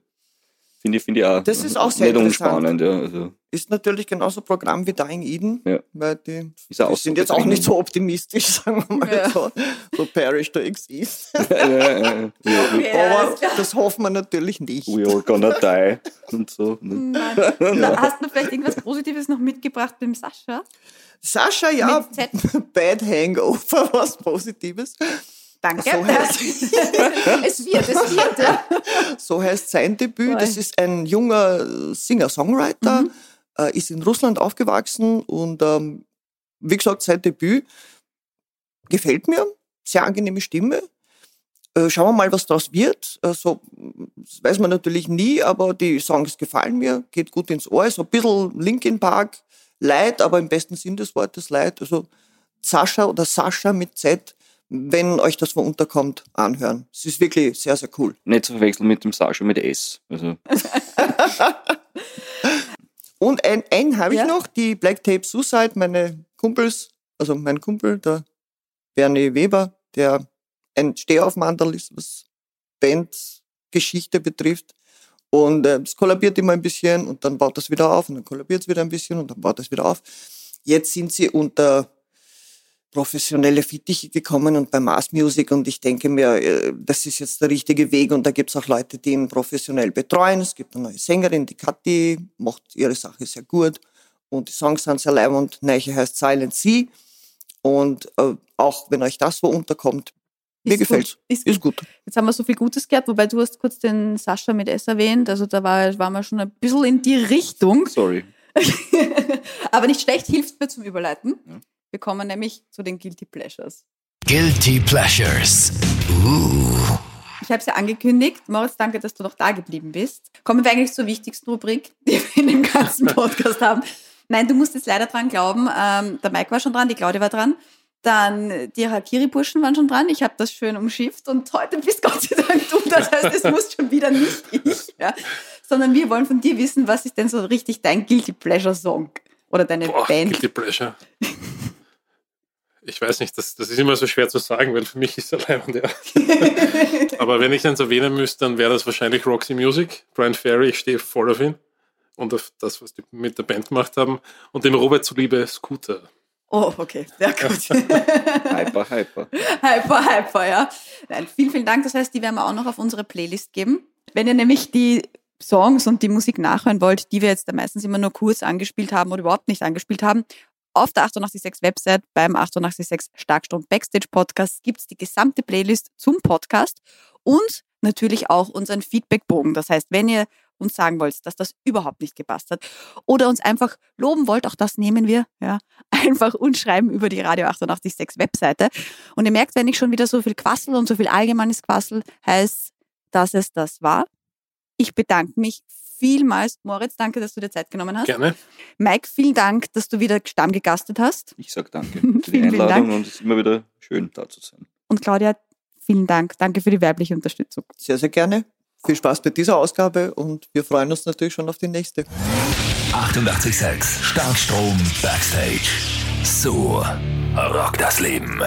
Finde ich, find ich auch, das ist auch sehr unspannend. Ja, also. Ist natürlich genauso Programm wie Dying Eden, ja. weil die, die sind jetzt auch nicht so optimistisch, sagen wir mal ja. so, so Parish to exist. ja, Aber das hoffen wir natürlich nicht. We all gonna die und so. Ne? Hast du vielleicht irgendwas Positives noch mitgebracht beim Sascha? Sascha, ja, Bad Hangover, was Positives. Danke. So heißt, es wird, es wird. Ja. So heißt sein Debüt. Das ist ein junger Singer-Songwriter, mhm. äh, ist in Russland aufgewachsen und ähm, wie gesagt, sein Debüt gefällt mir. Sehr angenehme Stimme. Äh, schauen wir mal, was daraus wird. Also, das weiß man natürlich nie, aber die Songs gefallen mir, geht gut ins Ohr. So ein bisschen Linkin Park, Light, aber im besten Sinn des Wortes Light. Also Sascha oder Sascha mit Z wenn euch das wo unterkommt, anhören. Es ist wirklich sehr, sehr cool. Nicht zu verwechseln mit dem Sascha mit S. Also. Und ein, ein habe ich ja. noch, die Black Tape Suicide, meine Kumpels, also mein Kumpel, der Bernie Weber, der ein Stehaufmantel ist, was Bandgeschichte betrifft. Und äh, es kollabiert immer ein bisschen und dann baut das wieder auf und dann kollabiert es wieder ein bisschen und dann baut es wieder auf. Jetzt sind sie unter professionelle Fittiche gekommen und bei Mass Music und ich denke mir, äh, das ist jetzt der richtige Weg und da gibt es auch Leute, die ihn professionell betreuen. Es gibt eine neue Sängerin, die Kathi, macht ihre Sache sehr gut und die Songs sind sehr leib und Neiche heißt Silent Sea und äh, auch wenn euch das wo unterkommt, mir gefällt ist, ist, gut. Jetzt haben wir so viel Gutes gehört, wobei du hast kurz den Sascha mit S erwähnt, also da war, waren wir schon ein bisschen in die Richtung. Sorry. Aber nicht schlecht, hilft mir zum Überleiten. Ja. Wir kommen nämlich zu den Guilty Pleasures. Guilty Pleasures. Uh. Ich habe es ja angekündigt. Moritz, danke, dass du noch da geblieben bist. Kommen wir eigentlich zur wichtigsten Rubrik, die wir in dem ganzen Podcast haben. Nein, du musst jetzt leider dran glauben. Ähm, der Mike war schon dran, die Claudia war dran. Dann die Hakiri-Burschen waren schon dran. Ich habe das schön umschifft und heute bist Gott sei Dank du. Das heißt, es muss schon wieder nicht ich. Ja? Sondern wir wollen von dir wissen, was ist denn so richtig dein Guilty Pleasure-Song? Oder deine Boah, Band? Guilty Pleasure ich weiß nicht, das, das ist immer so schwer zu sagen, weil für mich ist er leibend, ja. Aber wenn ich eins erwähnen müsste, dann wäre das wahrscheinlich Roxy Music, Brian Ferry, ich stehe voll auf ihn und auf das, was die mit der Band gemacht haben und dem Robert zuliebe Scooter. Oh, okay, sehr gut. hyper, hyper. Hyper, hyper, ja. Nein, vielen, vielen Dank. Das heißt, die werden wir auch noch auf unsere Playlist geben. Wenn ihr nämlich die Songs und die Musik nachhören wollt, die wir jetzt da meistens immer nur kurz angespielt haben oder überhaupt nicht angespielt haben, auf der 886 Website beim 886 Starkstrom Backstage Podcast gibt es die gesamte Playlist zum Podcast und natürlich auch unseren Feedbackbogen. Das heißt, wenn ihr uns sagen wollt, dass das überhaupt nicht gepasst hat oder uns einfach loben wollt, auch das nehmen wir, ja, einfach uns schreiben über die Radio 886 Webseite. Und ihr merkt, wenn ich schon wieder so viel Quassel und so viel allgemeines Quassel heißt, dass es das war. Ich bedanke mich vielmals. Moritz, danke, dass du dir Zeit genommen hast. Gerne. Mike, vielen Dank, dass du wieder Stamm gegastet hast. Ich sage danke für die Einladung und es ist immer wieder schön, da zu sein. Und Claudia, vielen Dank. Danke für die werbliche Unterstützung. Sehr, sehr gerne. Viel Spaß bei dieser Ausgabe und wir freuen uns natürlich schon auf die nächste. 886 Starkstrom Backstage. So rockt das Leben.